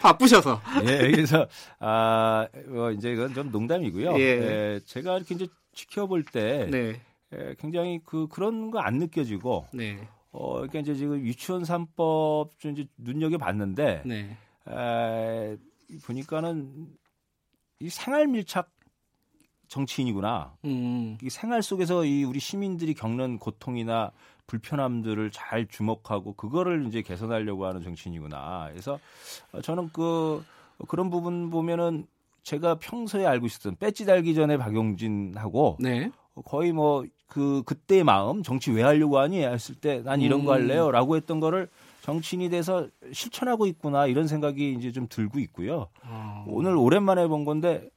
바쁘셔서.
예, 그래서 아, 뭐 이제 이건 좀 농담이고요. 예. 예 제가 이렇게 이제 지켜볼 때 네. 예, 굉장히 그 그런 거 안 느껴지고 네. 어 그러니까 이제 지금 유치원 3법 좀 이제 눈여겨 봤는데 네. 에, 보니까는 이 생활 밀착 정치인이구나. 음. 이 생활 속에서 이 우리 시민들이 겪는 고통이나 불편함들을 잘 주목하고 그거를 이제 개선하려고 하는 정치인이구나. 그래서 저는 그 그런 부분 보면은 제가 평소에 알고 있었던 배지 달기 전에 박용진하고 네. 거의 뭐 그 그때의 마음 정치 왜 하려고 하니 했을 때 난 이런 음. 거 할래요라고 했던 거를 정치인이 돼서 실천하고 있구나 이런 생각이 이제 좀 들고 있고요. 아. 오늘 오랜만에 본 건데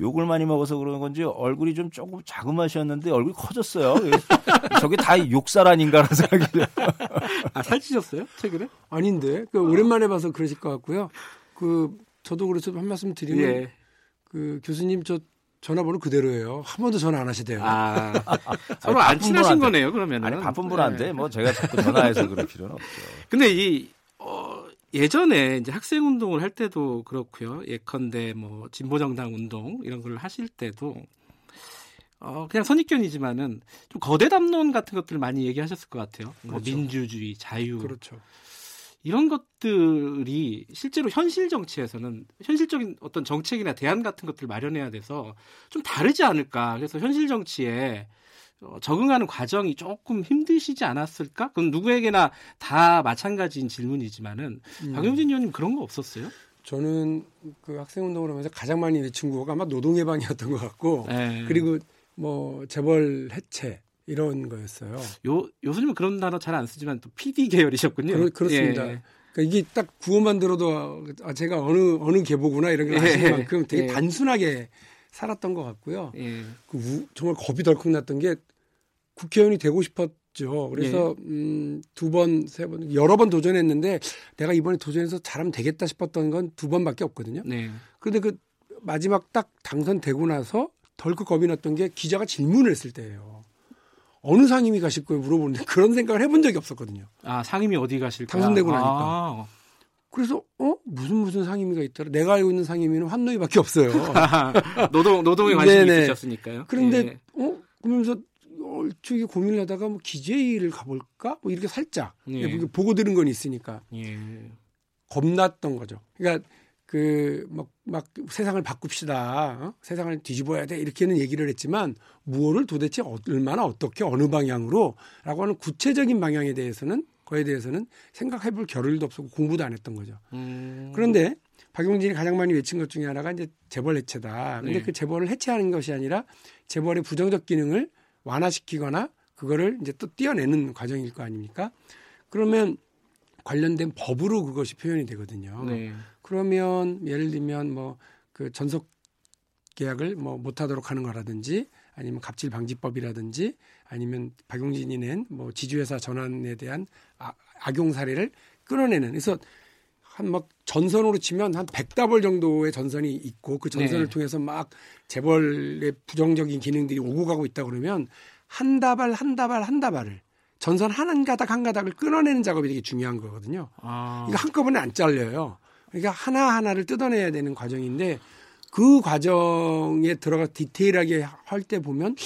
욕을 많이 먹어서 그런 건지 얼굴이 좀 조금 자그마셨는데 얼굴이 커졌어요. (laughs) 저게 다 욕살 아닌가라는 생각이 들어요. (laughs)
아, 살찌셨어요? 최근에?
아닌데. 그 오랜만에 봐서 그러실 것 같고요. 그 저도 그래서 한 말씀 드리면 예. 그 교수님 저 전화번호 그대로예요. 한 번도 전화 안 하시대요. 아, (laughs)
서로 안 친하신 거네요, 그러면.
아니, 바쁜 분한테 네. 뭐 제가 자꾸 전화해서 그럴 필요는 없죠.
근데 이, 어, 예전에 이제 학생 운동을 할 때도 그렇고요. 예컨대 뭐 진보정당 운동 이런 걸 하실 때도 어, 그냥 선입견이지만은 좀 거대 담론 같은 것들을 많이 얘기하셨을 것 같아요. 뭐 그렇죠. 뭐 민주주의, 자유.
그렇죠.
이런 것들이 실제로 현실 정치에서는 현실적인 어떤 정책이나 대안 같은 것들을 마련해야 돼서 좀 다르지 않을까. 그래서 현실 정치에 어, 적응하는 과정이 조금 힘드시지 않았을까? 그건 누구에게나 다 마찬가지인 질문이지만은 음. 박영진 의원님 그런 거 없었어요?
저는 그 학생 운동을 하면서 가장 많이 내 친구가 아마 노동 해방이었던 것 같고 네. 그리고 뭐 재벌 해체 이런 거였어요.
요 요즘은 그런 단어 잘 안 쓰지만 또 PD 계열이셨군요.
그렇, 습니다 예. 그러니까 이게 딱 구호만 들어도 아, 제가 어느 어느 계보구나 이런 걸 예. 아시는 만큼 되게 예. 단순하게 살았던 것 같고요. 예. 그 우, 정말 겁이 덜컥 났던 게 국회의원이 되고 싶었죠. 그래서 예. 음, 두 번, 세 번, 여러 번 도전했는데 내가 이번에 도전해서 잘하면 되겠다 싶었던 건 두 번밖에 없거든요. 네. 그런데 그 마지막 딱 당선되고 나서 덜컥 겁이 났던 게 기자가 질문을 했을 때예요. 어느 상임위 가실 거예요 물어보는데 (laughs) 그런 생각을 해본 적이 없었거든요.
아 상임위 어디 가실
거야? 당선되고 나니까. 아. 그래서 어 무슨 무슨 상임위가 있더라. 내가 알고 있는 상임위는 환노위밖에 없어요. (laughs)
노동 노동에 관심이 네네. 있으셨으니까요.
그런데 예. 어 그러면서 얼추 고민을 하다가 뭐 기재위를 가볼까 뭐 이렇게 살짝 예. 보고 들은 건 있으니까 예. 겁났던 거죠. 그러니까 그 막 막 세상을 바꿉시다. 어? 세상을 뒤집어야 돼. 이렇게는 얘기를 했지만 무엇을 도대체 얼마나 어떻게 어느 방향으로 라고 하는 구체적인 방향에 대해서는 거에 대해서는 생각해 볼 겨를도 없었고 공부도 안 했던 거죠. 음. 그런데 박용진이 가장 많이 외친 것 중에 하나가 이제 재벌 해체다. 근데 네. 그 재벌을 해체하는 것이 아니라 재벌의 부정적 기능을 완화시키거나 그거를 이제 또 띄어내는 과정일 거 아닙니까? 그러면 관련된 법으로 그것이 표현이 되거든요. 네. 그러면 예를 들면 뭐 그 전속 계약을 뭐 못하도록 하는 거라든지 아니면 갑질 방지법이라든지 아니면 박용진이 낸 뭐 지주회사 전환에 대한 아, 악용 사례를 끌어내는 그래서 한 막 전선으로 치면 한 100다벌 정도의 전선이 있고 그 전선을 네. 통해서 막 재벌의 부정적인 기능들이 오고 가고 있다 그러면 한 다발 한 다발 한 다발을 전선 한 가닥 한 가닥을 끊어내는 작업이 되게 중요한 거거든요. 아. 이거 한꺼번에 안 잘려요. 그러니까 하나 하나를 뜯어내야 되는 과정인데 그 과정에 들어가 디테일하게 할 때 보면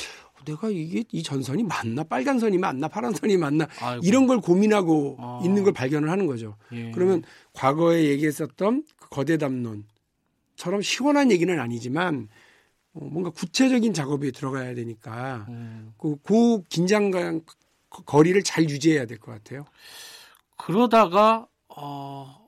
내가 이게 이 전선이 맞나 빨간 선이 맞나 파란 선이 맞나 아이고. 이런 걸 고민하고 아. 있는 걸 발견을 하는 거죠. 예. 그러면 과거에 얘기했었던 그 거대 담론처럼 시원한 얘기는 아니지만 어, 뭔가 구체적인 작업이 들어가야 되니까 음. 그, 그 긴장감 거리를 잘 유지해야 될 것 같아요.
그러다가 어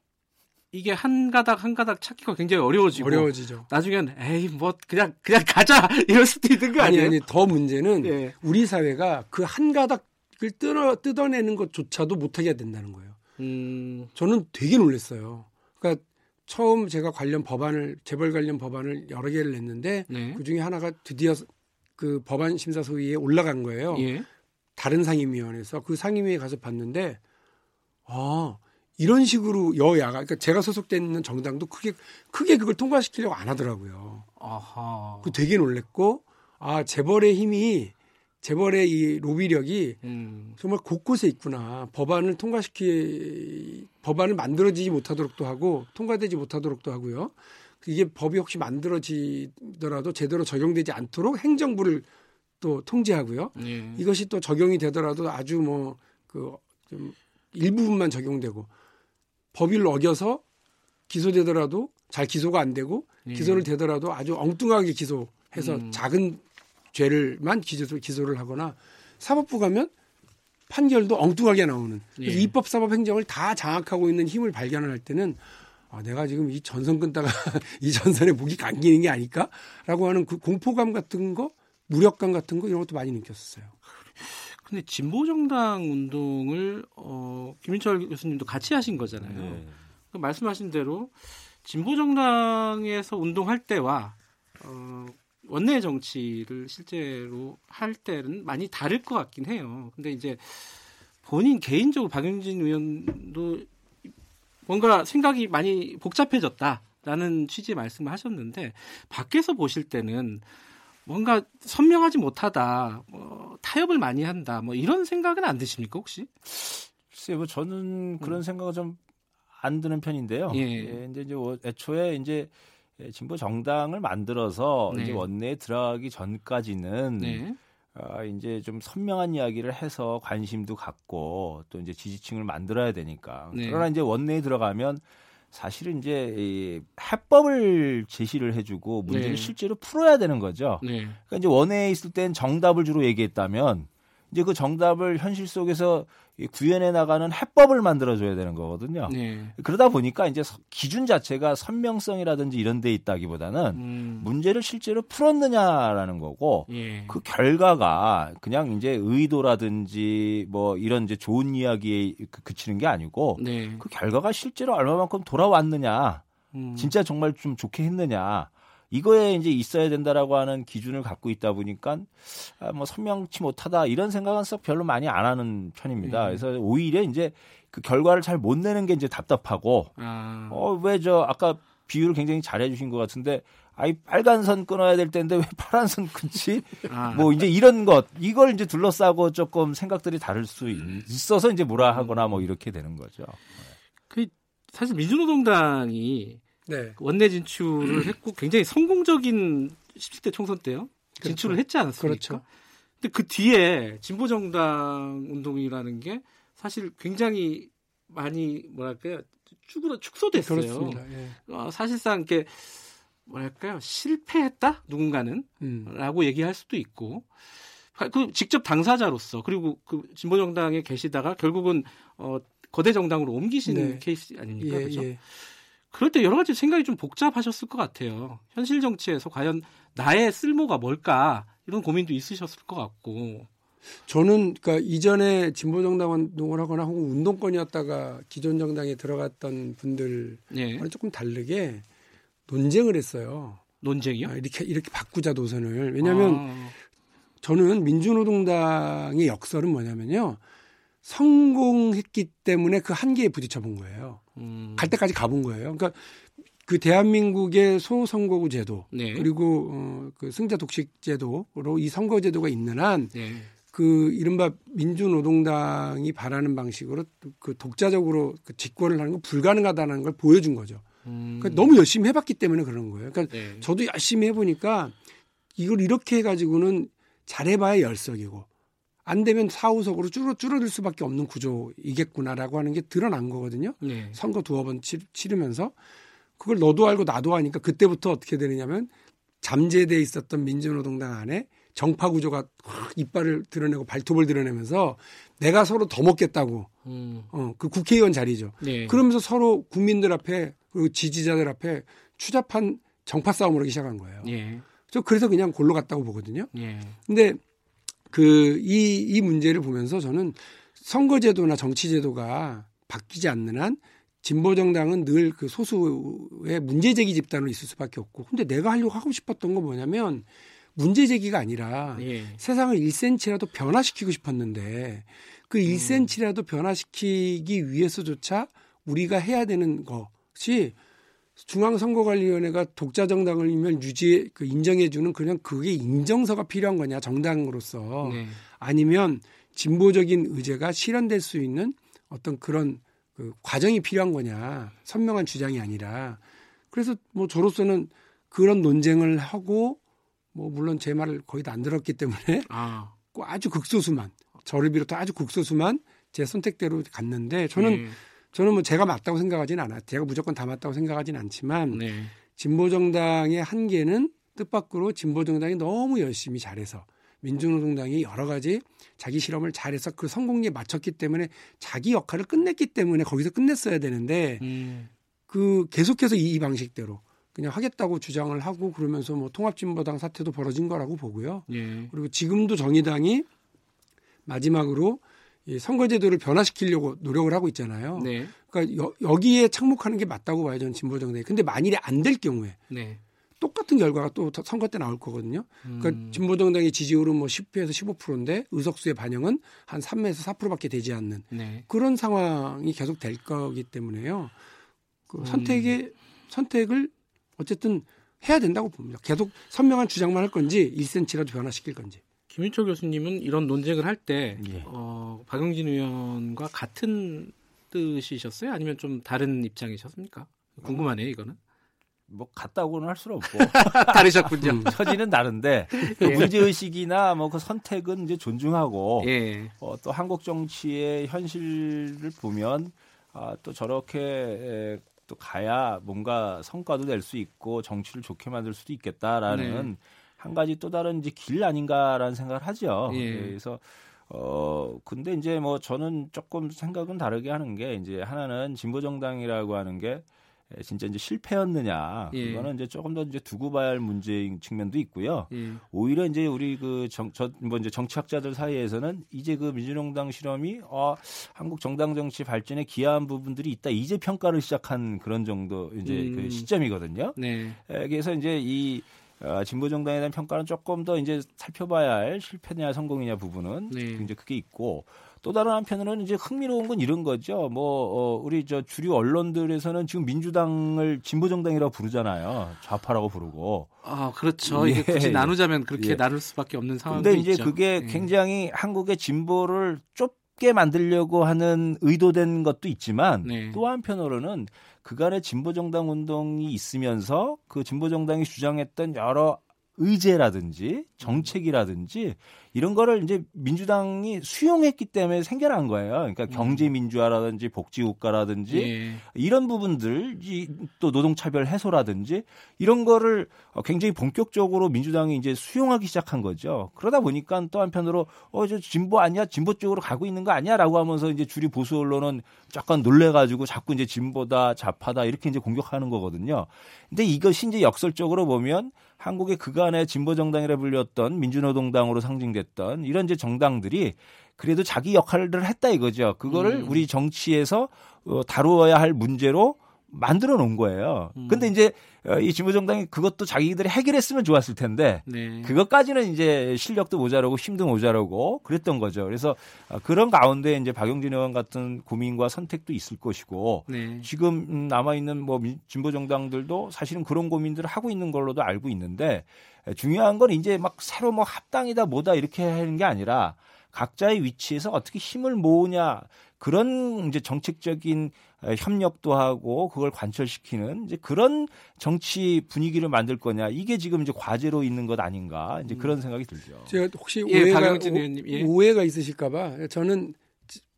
이게 한 가닥 한 가닥 찾기가 굉장히 어려워지고
어려워지죠.
나중엔 에이 뭐 그냥 그냥 가자 (laughs) 이럴 수도 있는 거 아니에요?
아니 아니 더 문제는 예. 우리 사회가 그 한 가닥을 뜯어 뜯어내는 것조차도 못하게 된다는 거예요. 음... 저는 되게 놀랐어요. 그러니까 처음 제가 관련 법안을 재벌 관련 법안을 여러 개를 냈는데 네. 그 중에 하나가 드디어 그 법안 심사 소위에 올라간 거예요. 예. 다른 상임위원회에서 그 상임위에 가서 봤는데 아 이런 식으로 여야가 그러니까 제가 소속돼 있는 정당도 크게 크게 그걸 통과시키려고 안 하더라고요. 아하. 그 되게 놀랬고 아 재벌의 힘이 재벌의 이 로비력이 음. 정말 곳곳에 있구나. 법안을 통과시키 법안을 만들어지지 못하도록도 하고 통과되지 못하도록도 하고요. 이게 법이 혹시 만들어지더라도 제대로 적용되지 않도록 행정부를 또 통제하고요. 예. 이것이 또 적용이 되더라도 아주 뭐 그 좀 일부분만 적용되고 법을 어겨서 기소되더라도 잘 기소가 안 되고 예. 기소를 되더라도 아주 엉뚱하게 기소해서 음. 작은 죄를만 기소, 기소를 하거나 사법부 가면 판결도 엉뚱하게 나오는 예. 입법 사법 행정을 다 장악하고 있는 힘을 발견을 할 때는 아, 내가 지금 이 전선 끊다가 (laughs) 이 전선에 목이 감기는 게 아닐까라고 하는 그 공포감 같은 거 무력감 같은 거 이런 것도 많이 느꼈었어요.
근데 진보 정당 운동을 어, 김민철 교수님도 같이 하신 거잖아요. 네. 그 말씀하신 대로 진보 정당에서 운동할 때와 어, 원내 정치를 실제로 할 때는 많이 다를 것 같긴 해요. 근데 이제 본인 개인적으로 박용진 의원도 뭔가 생각이 많이 복잡해졌다라는 취지의 말씀을 하셨는데 밖에서 보실 때는 뭔가 선명하지 못하다, 뭐 타협을 많이 한다, 뭐 이런 생각은 안 드십니까 혹시?
글쎄요, 뭐 저는 그런 음. 생각은 좀 안 드는 편인데요. 예. 예, 이제 이제 애초에 이제 진보 정당을 만들어서 네. 이제 원내에 들어가기 전까지는 네. 아, 이제 좀 선명한 이야기를 해서 관심도 갖고 또 이제 지지층을 만들어야 되니까. 네. 그러나 이제 원내에 들어가면 사실은 이제 이 해법을 제시를 해주고 문제를 네. 실제로 풀어야 되는 거죠. 네. 그러니까 이제 원회에 있을 땐 정답을 주로 얘기했다면 이제 그 정답을 현실 속에서 구현해 나가는 해법을 만들어줘야 되는 거거든요. 네. 그러다 보니까 이제 기준 자체가 선명성이라든지 이런 데 있다기보다는 음. 문제를 실제로 풀었느냐라는 거고 예. 그 결과가 그냥 이제 의도라든지 뭐 이런 이제 좋은 이야기에 그 그치는 게 아니고 네. 그 결과가 실제로 얼마만큼 돌아왔느냐 음. 진짜 정말 좀 좋게 했느냐 이거에 이제 있어야 된다라고 하는 기준을 갖고 있다 보니까 아, 뭐 선명치 못하다 이런 생각은 썩 별로 많이 안 하는 편입니다. 음. 그래서 오히려 이제 그 결과를 잘 못 내는 게 이제 답답하고 아. 어왜 저 아까 비유를 굉장히 잘해 주신 것 같은데 아이 빨간 선 끊어야 될 텐데 왜 (laughs) 파란 선 끊지? 아. 뭐 이제 이런 것 이걸 이제 둘러싸고 조금 생각들이 다를 수 있어서 이제 뭐라 하거나 뭐 이렇게 되는 거죠.
그 사실 민주노동당이 네. 원내 진출을 했고 굉장히 성공적인 17대 총선 때요. 그렇죠. 진출을 했지 않았습니까? 그렇죠. 근데 그 뒤에 진보 정당 운동이라는 게 사실 굉장히 많이 뭐랄까요 축으로 축소됐어요. 그렇습니다. 예. 어, 사실상 이렇게 뭐랄까요 실패했다 누군가는 음. 라고 얘기할 수도 있고 그 직접 당사자로서 그리고 그 진보 정당에 계시다가 결국은 어 거대 정당으로 옮기신 네. 케이스 아닙니까? 예, 그렇죠? 예. 그럴 때 여러 가지 생각이 좀 복잡하셨을 것 같아요. 현실 정치에서 과연 나의 쓸모가 뭘까 이런 고민도 있으셨을 것 같고.
저는 그러니까 이전에 진보 정당 운동을 하거나 혹은 운동권이었다가 기존 정당에 들어갔던 분들과는 예. 조금 다르게 논쟁을 했어요.
논쟁이요? 아,
이렇게 이렇게 바꾸자 노선을. 왜냐하면 아. 저는 민주노동당의 역설은 뭐냐면요. 성공했기 때문에 그 한계에 부딪혀 본 거예요. 음. 갈 때까지 가본 거예요. 그러니까 그 대한민국의 소선거구 제도 네. 그리고 어, 그 승자 독식 제도로 이 선거 제도가 있는 한그 네. 이른바 민주노동당이 바라는 방식으로 그 독자적으로 그 집권을 하는 건 불가능하다는 걸 보여준 거죠. 음. 그러니까 너무 열심히 해봤기 때문에 그런 거예요. 그러니까 네. 저도 열심히 해보니까 이걸 이렇게 해가지고는 잘해봐야 열석이고 안 되면 사후석으로 줄어 줄어들 수밖에 없는 구조이겠구나라고 하는 게 드러난 거거든요. 네. 선거 두어 번 치, 치르면서 그걸 너도 알고 나도 아니까 그때부터 어떻게 되느냐면 잠재돼 있었던 민주노동당 안에 정파 구조가 확 이빨을 드러내고 발톱을 드러내면서 내가 서로 더 먹겠다고 음. 어, 그 국회의원 자리죠. 네. 그러면서 서로 국민들 앞에 그리고 지지자들 앞에 추잡한 정파 싸움을 하기 시작한 거예요. 예. 저 그래서 그냥 골로 갔다고 보거든요. 예. 근데 그 이 이 문제를 보면서 저는 선거제도나 정치제도가 바뀌지 않는 한 진보 정당은 늘 그 소수의 문제 제기 집단으로 있을 수밖에 없고 근데 내가 하려고 하고 싶었던 건 뭐냐면 문제 제기가 아니라 예. 세상을 1cm라도 변화시키고 싶었는데 그 1cm라도 음. 변화시키기 위해서조차 우리가 해야 되는 것이 중앙선거관리위원회가 독자 정당을 유지 그 인정해주는 그냥 그게 인정서가 필요한 거냐 정당으로서 네. 아니면 진보적인 의제가 실현될 수 있는 어떤 그런 그 과정이 필요한 거냐 선명한 주장이 아니라 그래서 뭐 저로서는 그런 논쟁을 하고 뭐 물론 제 말을 거의 다 안 들었기 때문에 아. (laughs) 아주 극소수만 저를 비롯해 아주 극소수만 제 선택대로 갔는데 저는 네. 저는 뭐 제가 맞다고 생각하지는 않아. 제가 무조건 다 맞다고 생각하지는 않지만 네. 진보 정당의 한계는 뜻밖으로 진보 정당이 너무 열심히 잘해서 민주노동당이 여러 가지 자기 실험을 잘해서 그 성공에 맞췄기 때문에 자기 역할을 끝냈기 때문에 거기서 끝냈어야 되는데 음. 그 계속해서 이, 이 방식대로 그냥 하겠다고 주장을 하고 그러면서 뭐 통합진보당 사태도 벌어진 거라고 보고요. 예. 그리고 지금도 정의당이 마지막으로 이 선거제도를 변화시키려고 노력을 하고 있잖아요. 네. 그러니까 여, 기에 착목하는 게 맞다고 봐요, 저는 진보 정당이. 근데 만일에 안 될 경우에 네. 똑같은 결과가 또 선거 때 나올 거거든요. 그러니까 음. 진보 정당의 지지율은 뭐 10%에서 15%인데 의석수의 반영은 한 3에서 4%밖에 되지 않는 네. 그런 상황이 계속 될 거기 때문에요. 그 음. 선택의 선택을 어쨌든 해야 된다고 봅니다. 계속 선명한 주장만 할 건지 1cm라도 변화시킬 건지.
김윤철 교수님은 이런 논쟁을 할때 예. 어, 박용진 의원과 같은 뜻이셨어요? 아니면 좀 다른 입장이셨습니까? 궁금하네요, 이거는.
뭐 같다고는 할 수는 없고 (laughs)
다르셨군요.
음, 처지는 다른데 (laughs) 그 예. 문제 의식이나 뭐 그 선택은 이제 존중하고 예. 어, 또 한국 정치의 현실을 보면 아, 또 저렇게 에, 또 가야 뭔가 성과도 낼 수 있고 정치를 좋게 만들 수도 있겠다라는 네. 한 가지 또 다른 이제 길 아닌가라는 생각을 하죠. 예. 네, 그래서 어 근데 이제 뭐 저는 조금 생각은 다르게 하는 게 이제 하나는 진보 정당이라고 하는 게 진짜 이제 실패였느냐 예. 그거는 이제 조금 더 이제 두고 봐야 할 문제인 측면도 있고요. 예. 오히려 이제 우리 그정저뭐 이제 정치학자들 사이에서는 이제 그 민주노당 실험이 어 한국 정당 정치 발전에 기여한 부분들이 있다 이제 평가를 시작한 그런 정도 이제 음. 그 시점이거든요. 네. 그래서 이제 이 어, 진보 정당에 대한 평가는 조금 더 이제 살펴봐야 할 실패냐 성공이냐 부분은 네. 이제 그게 있고 또 다른 한편으로는 이제 흥미로운 건 이런 거죠. 뭐 어, 우리 저 주류 언론들에서는 지금 민주당을 진보 정당이라고 부르잖아요. 좌파라고 부르고.
아 그렇죠. 예. 이게 굳이 나누자면 그렇게 예. 나눌 수밖에 없는 상황인데
이제
있죠.
그게 예. 굉장히 한국의 진보를 좁게 만들려고 하는 의도된 것도 있지만 네. 또 한편으로는 그간의 진보 정당 운동이 있으면서 그 진보 정당이 주장했던 여러 의제라든지 정책이라든지 이런 거를 이제 민주당이 수용했기 때문에 생겨난 거예요. 그러니까 음. 경제 민주화라든지 복지 국가라든지 예. 이런 부분들 또 노동 차별 해소라든지 이런 거를 굉장히 본격적으로 민주당이 이제 수용하기 시작한 거죠. 그러다 보니까 또 한편으로 어 저 진보 아니야 진보 쪽으로 가고 있는 거 아니야라고 하면서 이제 주류 보수 언론은 약간 놀래 가지고 자꾸 이제 진보다 좌파다 이렇게 이제 공격하는 거거든요. 근데 이것이 이제 역설적으로 보면 한국의 그간의 진보 정당이라 불렸던 민주노동당으로 상징됐던 이런 이제 정당들이 그래도 자기 역할을 했다 이거죠. 그거를 음. 우리 정치에서 어, 다루어야 할 문제로 만들어 놓은 거예요. 음. 근데 이제 어, 이 진보정당이 그것도 자기들이 해결했으면 좋았을 텐데 네. 그것까지는 이제 실력도 모자라고 힘도 모자라고 그랬던 거죠. 그래서 어, 그런 가운데 이제 박용진 의원 같은 고민과 선택도 있을 것이고 네. 지금 음, 남아 있는 뭐 진보정당들도 사실은 그런 고민들을 하고 있는 걸로도 알고 있는데 중요한 건 이제 막 새로 뭐 합당이다 뭐다 이렇게 하는 게 아니라 각자의 위치에서 어떻게 힘을 모으냐 그런 이제 정책적인 어, 협력도 하고 그걸 관철시키는 이제 그런 정치 분위기를 만들 거냐 이게 지금 이제 과제로 있는 것 아닌가 이제 음. 그런 생각이 들죠.
제가 혹시 예, 오해가 예. 오해가 있으실까봐 저는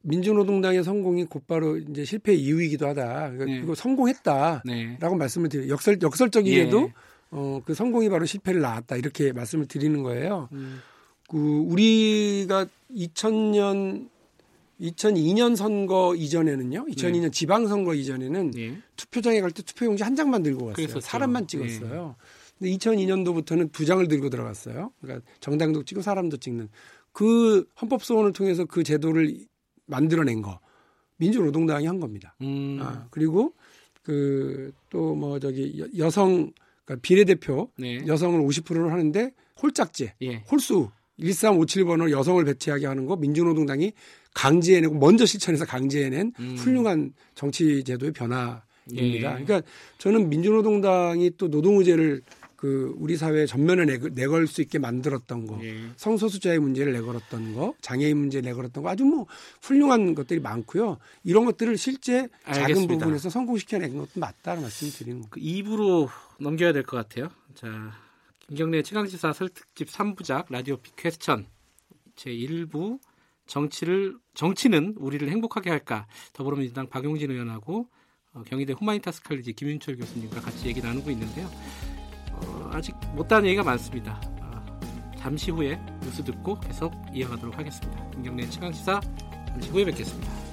민주노동당의 성공이 곧바로 이제 실패 이유이기도 하다. 그리고 네. 성공했다라고 네. 말씀을 드려요. 역설 역설적이게도 예. 어, 그 성공이 바로 실패를 낳았다 이렇게 말씀을 드리는 거예요. 음. 그 우리가 2000년 2002년 선거 이전에는요. 2002년 네. 지방선거 이전에는 네. 투표장에 갈 때 투표용지 한 장만 들고 갔어요. 그랬었죠. 사람만 찍었어요. 네. 근데 2002년도부터는 두 장을 들고 들어갔어요. 그러니까 정당도 찍고 사람도 찍는 그 헌법 소원을 통해서 그 제도를 만들어낸 거 민주노동당이 한 겁니다. 음. 아, 그리고 그 또 뭐 저기 여성 그러니까 비례대표 네. 여성을 50%를 하는데 홀짝제, 예. 홀수 1357번으로 여성을 배치하게 하는 거 민주노동당이 강제해내고 먼저 실천해서 강제해낸 음. 훌륭한 정치 제도의 변화입니다. 예. 그러니까 저는 민주노동당이 또 노동의제를 그 우리 사회 전면에 내걸 수 있게 만들었던 거, 예. 성소수자의 문제를 내걸었던 거, 장애인 문제 내걸었던 거 아주 뭐 훌륭한 것들이 많고요. 이런 것들을 실제 알겠습니다. 작은 부분에서 성공시켜낸 것도 맞다는 말씀을 드리는 거예요.
그 2부로 넘겨야 될 것 같아요. 자, 김경래 최강지사 설특집 3부작 라디오 빅퀘스천 제 1부 정치를 정치는 우리를 행복하게 할까 더불어민주당 박용진 의원하고 어, 경희대 후마니타스 칼리지 김윤철 교수님과 같이 얘기 나누고 있는데요. 어, 아직 못다한 얘기가 많습니다. 어, 잠시 후에 뉴스 듣고 계속 이어가도록 하겠습니다. 김경래 최강시사 잠시 후에 뵙겠습니다.